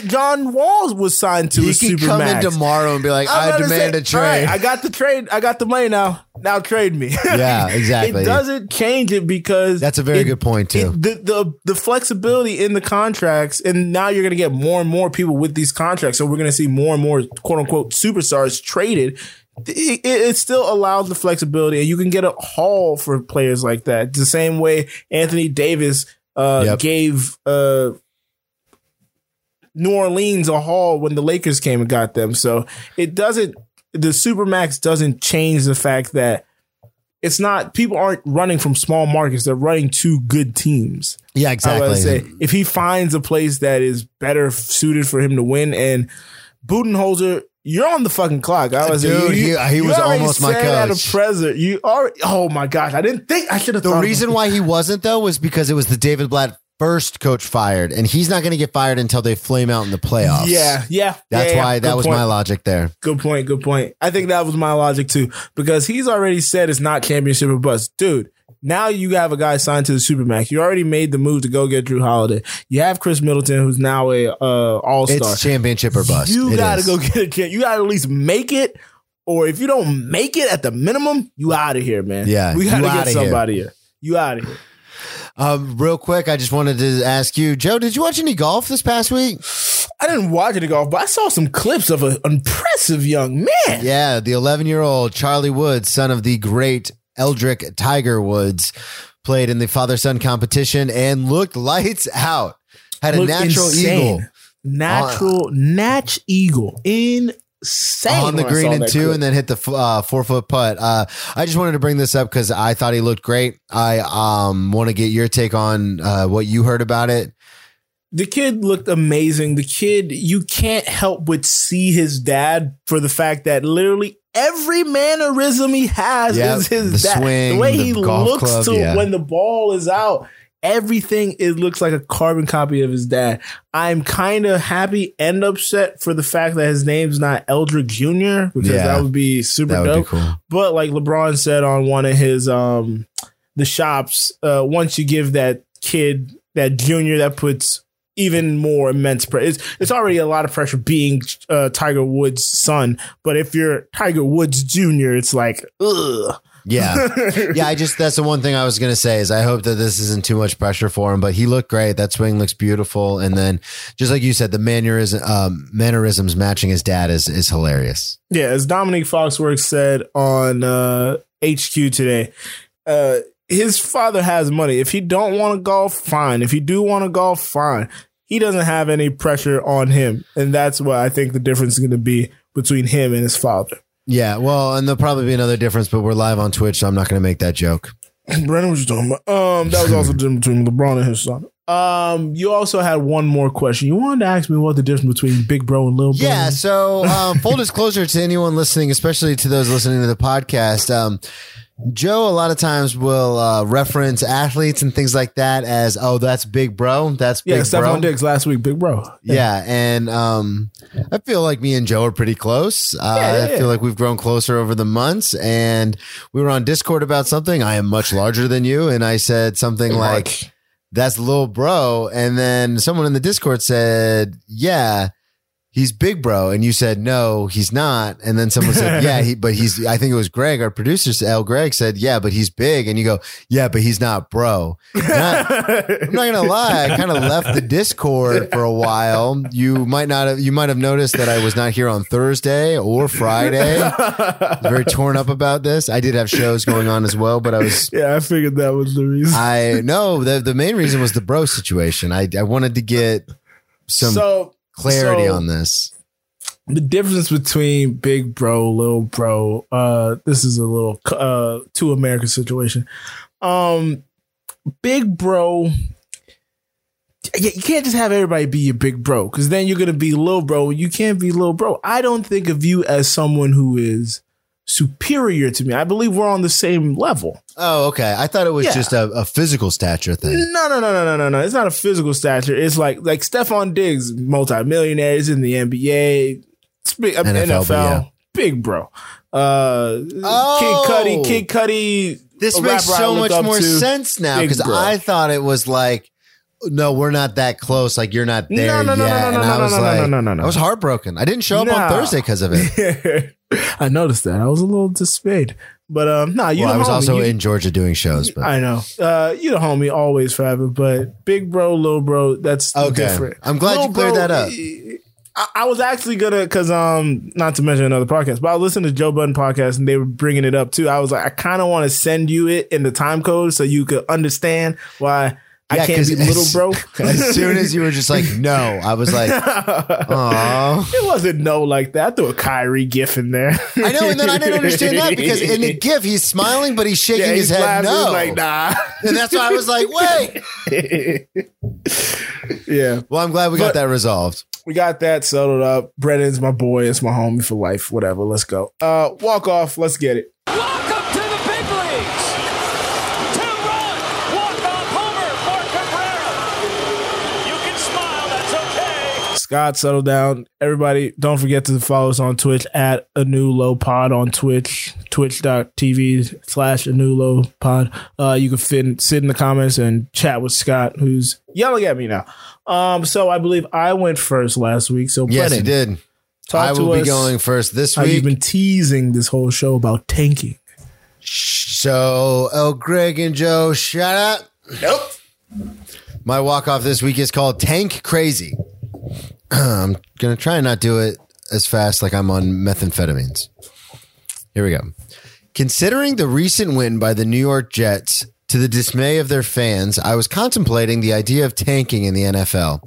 John Walls was signed to He a could come in tomorrow and be like, I'm I demand say, a trade. "All right, I got the trade. I got the money now. Now trade me. Yeah, exactly. it doesn't change it because That's a very it- good point, too. it- the, the the flexibility in the contracts, and now you're going to get more and more people with these contracts. So we're going to see more and more quote unquote superstars traded. It, it still allows the flexibility, and you can get a haul for players like that. The same way Anthony Davis uh, Yep. gave uh, New Orleans a haul when the Lakers came and got them. So it doesn't. The supermax doesn't change the fact that it's not people aren't running from small markets; they're running to good teams. yeah, exactly. say if he finds a place that is better suited for him to win, and Budenholzer, you're on the fucking clock. I was Dude, he- he was almost my At coach. a present, you already. Oh my gosh, I didn't think I should have. The reason why he wasn't though was because it was the David Blatt first coach fired, and he's not going to get fired until they flame out in the playoffs. Yeah, yeah. that's yeah, yeah. why that was point. my logic there. Good point. Good point. I think that was my logic too, because he's already said it's not championship or bust, dude. Now you have a guy signed to the supermax. You already made the move to go get Jrue Holiday. You have Khris Middleton, who's now a uh, all star. It's championship or bust. You It got to is. go get a kid. You got to at least make it, or if you don't make it at the minimum, you out of here, man. Yeah, we got to you get outta here. somebody here. You out of here. Um, real quick, I just wanted to ask you, Joe, did you watch any golf this past week? I didn't watch any golf, but I saw some clips of an impressive young man. Yeah, the 11 year old Charlie Woods, son of the great Eldrick Tiger Woods, played in the father son competition and looked lights out. Had a natural insane. eagle. Natural, natch eagle. insane on the green and two, clip. and then hit the uh, four foot putt. Uh, I just wanted to bring this up because I thought he looked great. I um, want to get your take on uh, what you heard about it. The kid looked amazing. The kid, you can't help but see his dad for the fact that literally every mannerism he has Yep, is his the dad. swing, the way the he golf looks club, to yeah. when the ball is out, everything it looks like a carbon copy of his dad. I'm kind of happy and upset for the fact that his name's not Eldrick Jr. because Yeah, that would be super would be dope. cool. But like LeBron said on one of his um the shops, uh, once you give that kid that junior, that puts even more immense pressure. It's, it's already a lot of pressure being uh, Tiger Woods' son, but if you're Tiger Woods Jr., it's like ugh. Yeah, yeah. I just that's the one thing I was gonna say is I hope that this isn't too much pressure for him. But he looked great. That swing looks beautiful, and then just like you said, the mannerism, um, mannerisms matching his dad is is hilarious. Yeah, as Dominique Foxworth said on uh, HQ today, uh, his father has money. If he don't want to golf, fine. If he do want to golf, fine. He doesn't have any pressure on him, and that's what I think the difference is going to be between him and his father. Yeah, well, and there'll probably be another difference, but we're live on Twitch, so I'm not going to make that joke. Brennan was talking about. Um, that was also the difference between LeBron and his son. Um, you also had one more question. You wanted to ask me what the difference between Big Bro and Little Bro. Yeah. So, um, full disclosure to anyone listening, especially to those listening to the podcast, um, Joe a lot of times will uh, reference athletes and things like that as, "Oh, that's Big Bro. That's Big yeah. Bro." Stefon Diggs last week, Big Bro. Yeah, and um, I feel like me and Joe are pretty close. Uh, Yeah, yeah, I feel like we've grown closer over the months, and we were on Discord about something. I am much larger than you, and I said something like, "That's little bro," and then someone in the Discord said, "Yeah." He's big bro, and you said no, he's not. And then someone said, "Yeah, he, but he's." I think it was Greg, our producer, L. Greg said, "Yeah, but he's big," and you go, "Yeah, but he's not bro." I- I'm not gonna lie. I kind of left the Discord for a while. You might not have. You might have noticed that I was not here on Thursday or Friday. I was very torn up about this. I did have shows going on as well, but I was. Yeah, I figured that was the reason. I no. The the main reason was the bro situation. I I wanted to get some so clarity so- on this. the difference between big bro, little bro, uh, this is a little uh two American situation. Um big bro yeah, you can't just have everybody be your big bro because then you're gonna be little bro. You can't be little bro. I don't think of you as someone who is superior to me. I believe we're on the same level. Oh, okay. I thought it was Yeah. just a, a physical stature thing. No, no, no, no, no, no, no. It's not a physical stature. It's like like Stefon Diggs, multimillionaire, is in the NBA, big, NFL, NFL, yeah. big bro. Uh, Oh. Kid Cudi, Kid Cudi. This makes so much more to. sense now because. I thought it was like, no, we're not that close. Like you're not there No, no, no, yet. no, no, and no, I no, was no, no, like, no, no, no, no. I was heartbroken. I didn't show up on Thursday because of it. I noticed that. I was a little dismayed, but um, nah, you well, I was homie. also You- in Georgia doing shows, but I know. Uh, you the homie, always forever. But big bro, little bro, that's Okay. different. I'm glad you Little cleared that up. I, I was actually gonna, cause um, not to mention another podcast, but I listened to Joe Budden podcast and they were bringing it up too. I was like, I kind of want to send you it in the time code so you could understand why I Yeah, can't 'cause be little as- bro. as soon as you were just like, no, I was like, oh. it wasn't no like that. I threw a Kyrie gif in there. I know, and then I didn't understand that because in the GIF he's smiling, but he's shaking yeah, his he's head laughing, no. like nah. And that's why I was like, wait. yeah. Well, I'm glad we got But- that resolved. we got that settled up. Brennan's my boy. It's my homie for life. Whatever. Let's go. Uh, walk off. Let's get it. Welcome to the big leagues. Two-run walk-off homer for Cabrera. You can smile. That's okay. Scott, settle down. Everybody, don't forget to follow us on Twitch at a new low pod on Twitch, twitch.tv slash a new low pod. Uh, you can fit, sit in the comments and chat with Scott, who's yelling at me now. Um, so I believe I went first last week. So Yes, Brennan, you did. talk I to will us be going first this week. you've been teasing this whole show about tanking. So, El Greg and Joe, shut up. Nope. My walk off this week is called Tank Crazy. I'm to try and not do it as fast like I'm on methamphetamines. Here we go. Considering the recent win by the New York Jets To the dismay of their fans, I was contemplating the idea of tanking in the NFL.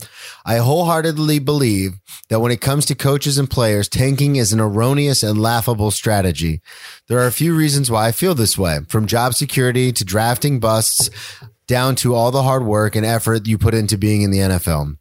I wholeheartedly believe that when it comes to coaches and players, tanking is an erroneous and laughable strategy. There are a few reasons why I feel this way, from job security to drafting busts down to all the hard work and effort you put into being in the NFL.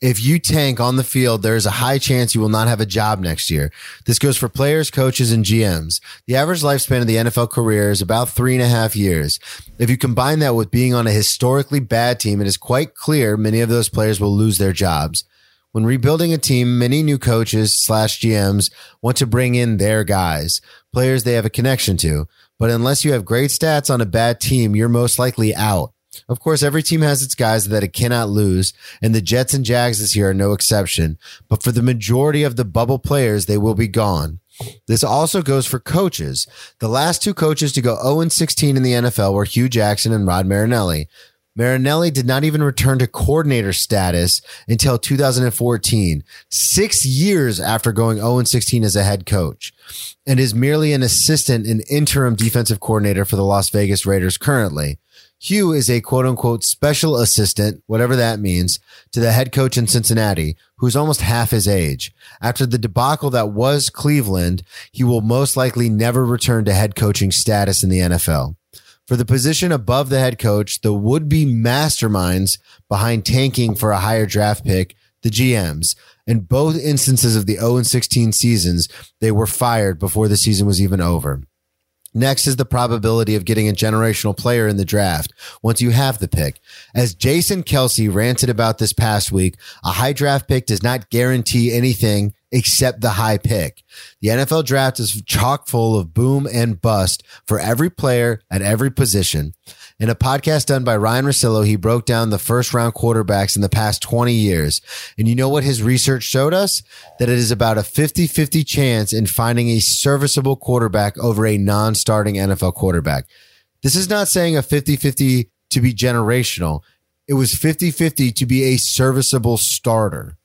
If you tank on the field, there is a high chance you will not have a job next year. This goes for players, coaches, and GMs. The average lifespan of the NFL career is about three and a half years. If you combine that with being on a historically bad team, it is quite clear many of those players will lose their jobs. When rebuilding a team, many new coaches slash GMs want to bring in their guys, players they have a connection to. But unless you have great stats on a bad team, you're most likely out. Of course, every team has its guys that it cannot lose, and the Jets and Jags this year are no exception. But for the majority of the bubble players, they will be gone. This also goes for coaches. The last two coaches to go 0 16 in the NFL were Hue Jackson and Rod Marinelli. Marinelli did not even return to coordinator status until 2014, six years after going 0 16 as a head coach, and is merely an assistant and interim defensive coordinator for the Las Vegas Raiders currently. Hue is a quote unquote special assistant, whatever that means, to the head coach in Cincinnati, who's almost half his age. After the debacle that was Cleveland, he will most likely never return to head coaching status in the NFL. For the position above the head coach, the would be masterminds behind tanking for a higher draft pick, the GMs. In both instances of the 0 16 seasons, they were fired before the season was even over. Next is the probability of getting a generational player in the draft once you have the pick. As Jason Kelce ranted about this past week, a high draft pick does not guarantee anything except the high pick. The NFL draft is chock full of boom and bust for every player at every position. In a podcast done by Ryan Russillo, he broke down the first round quarterbacks in the past 20 years. And you know what his research showed us? That it is about a 50 50 chance in finding a serviceable quarterback over a non starting NFL quarterback. This is not saying a 50 50 to be generational. It was 50 50 to be a serviceable starter.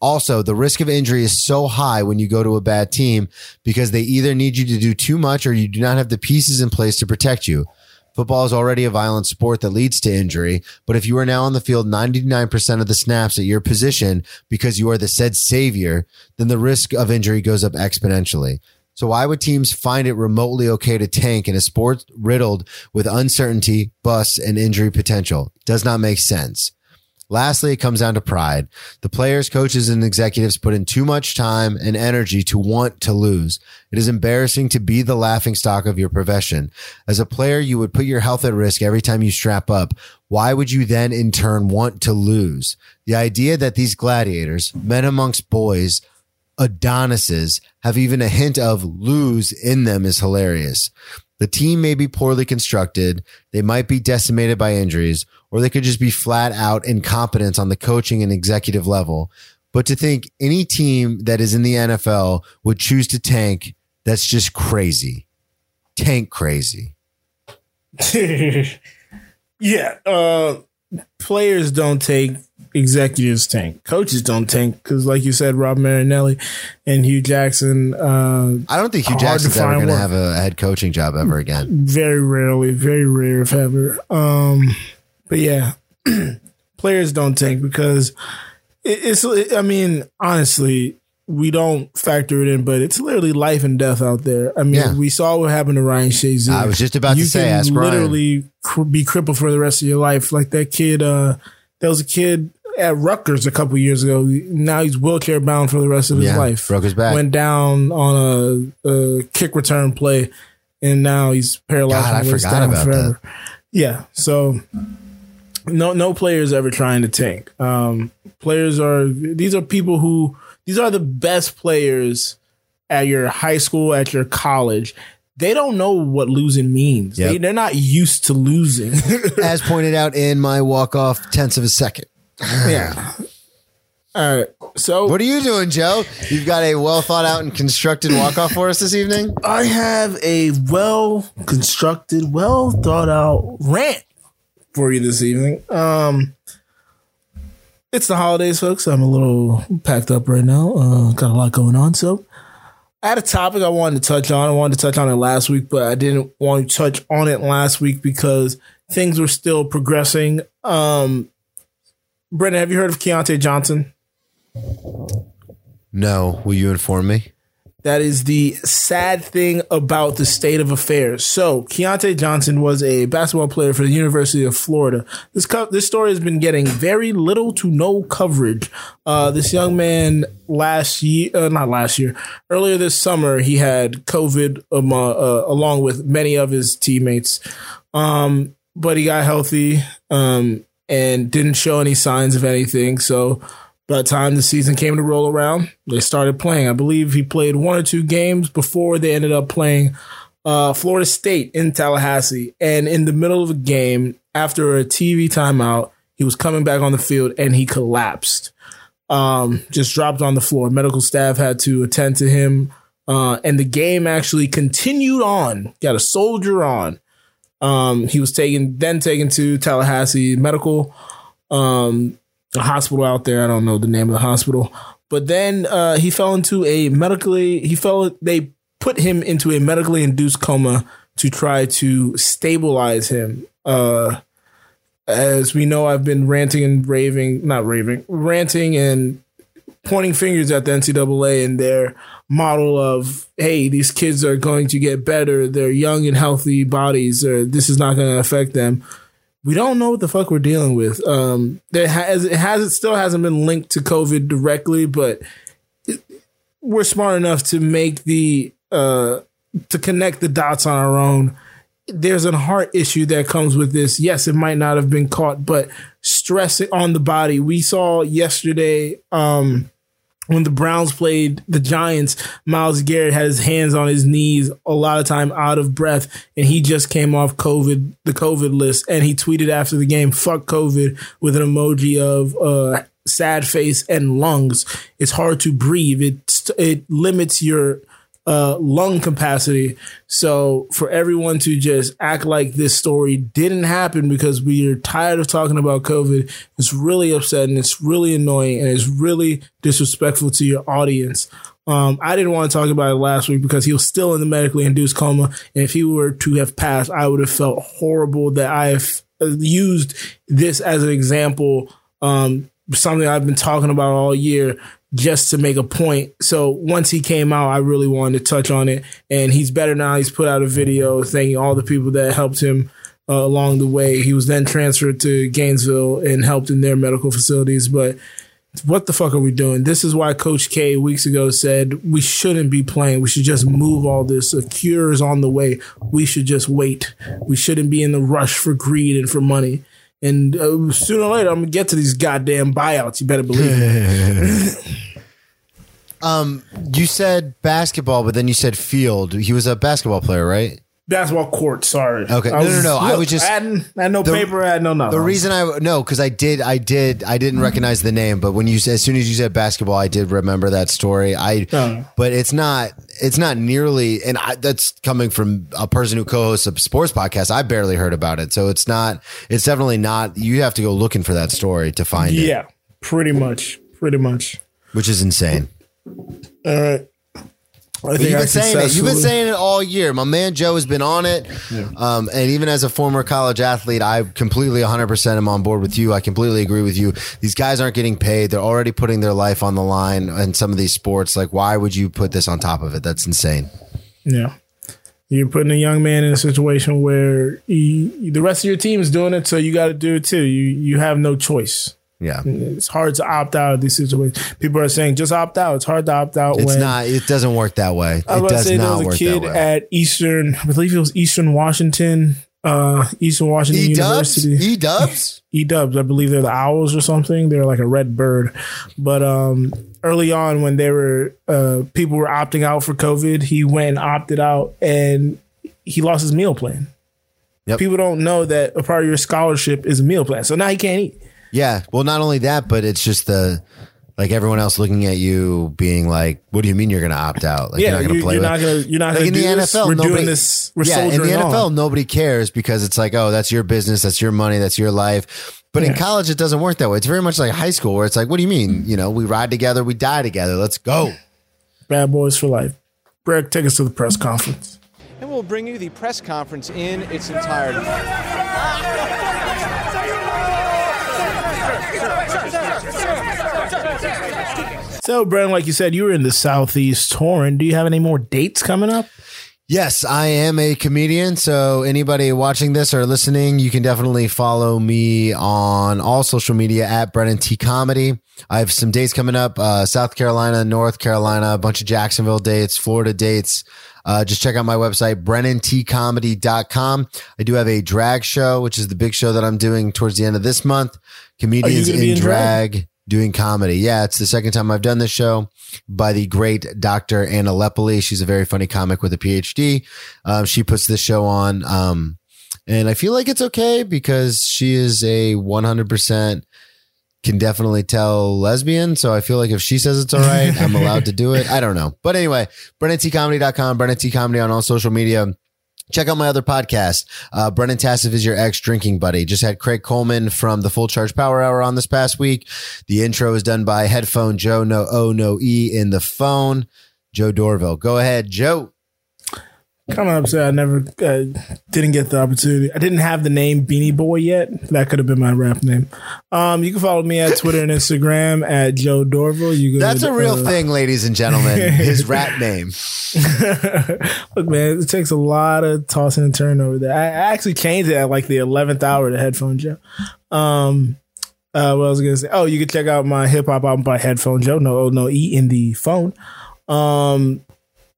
Also, the risk of injury is so high when you go to a bad team because they either need you to do too much or you do not have the pieces in place to protect you. Football is already a violent sport that leads to injury, but if you are now on the field 99% of the snaps at your position because you are the said savior, then the risk of injury goes up exponentially. So why would teams find it remotely okay to tank in a sport riddled with uncertainty, busts, and injury potential? Does not make sense. Lastly, it comes down to pride. The players, coaches, and executives put in too much time and energy to want to lose. It is embarrassing to be the laughing stock of your profession. As a player, you would put your health at risk every time you strap up. Why would you then in turn want to lose? The idea that these gladiators, men amongst boys, Adonises have even a hint of lose in them is hilarious. The team may be poorly constructed. They might be decimated by injuries, or they could just be flat out incompetence on the coaching and executive level. But to think any team that is in the NFL would choose to tank, that's just crazy. Tank crazy. yeah, uh, players don't take executives tank. Coaches don't tank because, like you said, Rob Marinelli and Hue Jackson. Uh, I don't think Hue to Jackson's ever going to have a head coaching job ever again. very rarely, very rare if ever. Um, but yeah, players don't tank because it, it's. I mean, honestly, we don't factor it in, but it's literally life and death out there. I mean, Yeah. we saw what happened to Ryan Shazier. I was just about to you say, can ask Ryan. literally cr- be crippled for the rest of your life. Like that kid. Uh, there was a kid at Rutgers a couple years ago. Now he's wheelchair bound for the rest of his Yeah, life. broke his back. Went down on a, a kick return play, and now he's paralyzed. God, I forgot about forever. Yeah, so no no players ever trying to tank. Um, players are these are people who these are the best players at your high school, at your college. They don't know what losing means. Yep. They, they're not used to losing. As pointed out in my walk off tenths of a second. Yeah. All right. So What are you doing, Joe? You've got a well thought out and constructed walk off for us this evening? I have a well constructed, well thought out rant for you this evening. Um, it's the holidays, folks. I'm a little packed up right now. Uh, got a lot going on, so I had a topic I wanted to touch on. I wanted to touch on it last week, but I didn't want to touch on it last week because things were still progressing. Um, Brendan, have you heard of Keyontae Johnson? No, will you inform me? That is the sad thing about the state of affairs. So, Keyontae Johnson was a basketball player for the University of Florida. This co- this story has been getting very little to no coverage. Uh, this young man last year, uh, not last year, earlier this summer, he had COVID um, uh, uh, along with many of his teammates. Um, but he got healthy um, and didn't show any signs of anything. So, by the time the season came to roll around, they started playing. I believe he played one or two games before they ended up playing uh, Florida State in Tallahassee. And in the middle of a game, after a TV timeout, he was coming back on the field and he collapsed. Um, just dropped on the floor. Medical staff had to attend to him. Uh, and the game actually continued on. Got a soldier on. Um, he was taken, then taken to Tallahassee Medical. Um, a hospital out there. I don't know the name of the hospital, but then uh, he fell into a medically. He fell. They put him into a medically induced coma to try to stabilize him. Uh, as we know, I've been ranting and raving, not raving, ranting and pointing fingers at the NCAA and their model of, hey, these kids are going to get better. They're young and healthy bodies, or this is not going to affect them we don't know what the fuck we're dealing with. Um, there has it has it still hasn't been linked to COVID directly, but it, we're smart enough to make the uh to connect the dots on our own. There's a heart issue that comes with this. Yes, it might not have been caught, but stress on the body. We saw yesterday um when the Browns played the Giants, Myles Garrett had his hands on his knees a lot of time out of breath, and he just came off COVID, the COVID list, and he tweeted after the game, "Fuck COVID" with an emoji of uh, sad face and lungs. It's hard to breathe. It it limits your uh, lung capacity. So for everyone to just act like this story didn't happen because we are tired of talking about COVID, it's really upsetting. It's really annoying and it's really disrespectful to your audience. Um, I didn't want to talk about it last week because he was still in the medically induced coma. And if he were to have passed, I would have felt horrible that I have used this as an example. Um, something I've been talking about all year just to make a point. So once he came out, I really wanted to touch on it. And he's better now. He's put out a video thanking all the people that helped him uh, along the way. He was then transferred to Gainesville and helped in their medical facilities. But what the fuck are we doing? This is why Coach K weeks ago said we shouldn't be playing. We should just move all this. A cure is on the way. We should just wait. We shouldn't be in the rush for greed and for money. And uh, sooner or later, I'm gonna get to these goddamn buyouts. You better believe it. Um, you said basketball, but then you said field. He was a basketball player, right? Basketball court. Sorry. Okay. I No, no, no. I look, was just- I had, I had no the- paper. I had no nothing. The reason I no, because I did, I did, I didn't mm-hmm. recognize the name, but when you as soon as you said basketball, I did remember that story. I, Oh. but it's not, it's not nearly, and I, that's coming from a person who co-hosts a sports podcast. I barely heard about it, so it's not, it's definitely not. You have to go looking for that story to find it, Yeah, pretty much. Pretty much. which is insane. All right. You've been saying it. You've been saying it all year. My man Joe has been on it. Um, and even as a former college athlete, I completely 100% am on board with you. I completely agree with you. These guys aren't getting paid. They're already putting their life on the line in some of these sports. Like, why would you put this on top of it? That's insane. Yeah. You're putting a young man in a situation where he, the rest of your team is doing it, so you got to do it too. You you have no choice. Yeah. It's hard to opt out of these situations. People are saying just opt out. It's hard to opt out It's when not, it doesn't work that way. I was It about to does say there not was a kid at Eastern, I believe it was Eastern Washington, uh, Eastern Washington E dubs? University. E dubs? E Dubs, I believe they're the owls or something. They're like a red bird. But um, early on, when they were uh, people were opting out for COVID, he went and opted out, and he lost his meal plan. Yep. People don't know that a part of your scholarship is a meal plan, so now he can't eat. Yeah. Well, not only that, but it's just the, like everyone else looking at you being like, what do you mean you're going to opt out? Like, yeah, you're not going to play are with not gonna you're not Like gonna in do the this. NFL, we're nobody, doing this. We're yeah, in the NFL, on. nobody cares because it's like, oh, that's your business, that's your money, that's your life. But in college, it doesn't work that way. It's very much like high school, where it's like, what do you mean? You know, we ride together, we die together. Let's go. Bad boys for life. Greg, take us to the press conference. And we'll bring you the press conference in its entirety. So, Brandon, like you said, you were in the Southeast touring. Do you have any more dates coming up? Yes, I am a comedian. So anybody watching this or listening, you can definitely follow me on all social media at Brennan T Comedy. I have some dates coming up: uh, South Carolina, North Carolina, a bunch of Jacksonville dates, Florida dates. Uh, just check out my website, brennantcomedy.com. I do have a drag show, which is the big show that I'm doing towards the end of this month. Comedians in, in drag? drag doing comedy. Yeah, it's the second time I've done this show by the great Dr. Anna Lepoli. She's a very funny comic with a PhD. Um, she puts this show on. Um, and I feel like it's okay because she is a 100% can definitely tell lesbian. So I feel like if she says it's all right, I'm allowed to do it. I don't know. But anyway, BrennanTComedy.com, Brennan T Comedy on all social media. Check out my other podcast. Uh, Brennan Tassif is your ex drinking buddy. Just had Craig Coleman from the Full Charge Power Hour on this past week. The intro is done by Headphone Joe, no O, no E in the phone. Joe Dorville. Go ahead, Joe. Kind of upset I never uh, didn't get the opportunity. I didn't have the name Beanie Boy yet. That could have been my rap name. Um, you can follow me at Twitter and Instagram at Joe Dorville. You That's a real uh, thing, ladies and gentlemen. His rap name. Look, man, it takes a lot of tossing and turning over there. I, I actually changed it at like the eleventh hour to Headphone Joe. Um, uh, what I was gonna say? Oh, you can check out my hip hop album by Headphone Joe. No O, no E in the phone. Um,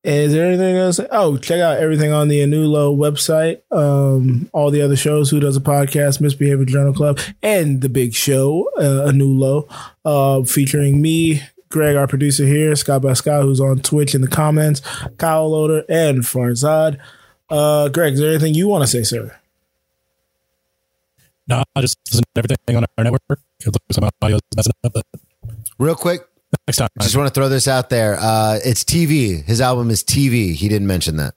is there anything else? Oh, check out everything on the Anulo website. Um, all the other shows. Who does a podcast? Misbehavior Journal Club and the Big Show, uh, Anulo, uh, featuring me, Greg, our producer here, Scott by Scott, who's on Twitch in the comments, Kyle Loader, and Farzad. Uh, Greg, is there anything you want to say, sir? No, I just listen to everything on our network. It looks like my audio is messing up, but Real quick, next time. just want to throw this out there. Uh, it's TV. His album is TV. He didn't mention that.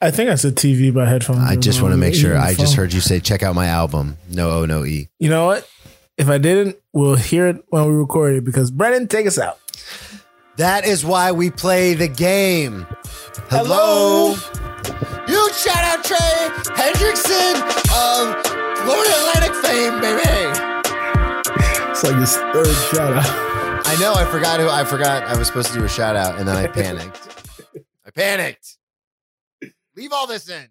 I think I said TV by headphones. I just want to make sure. I just heard you say, check out my album. No O, no E. You know what? If I didn't, we'll hear it when we record it because Brennan, take us out. That is why we play the game. Hello. You shout out Trey Hendrickson of Florida Atlantic fame, baby. It's like his third shout out. I know. I forgot who. I forgot I was supposed to do a shout out, and then I panicked. I panicked. Leave all this in.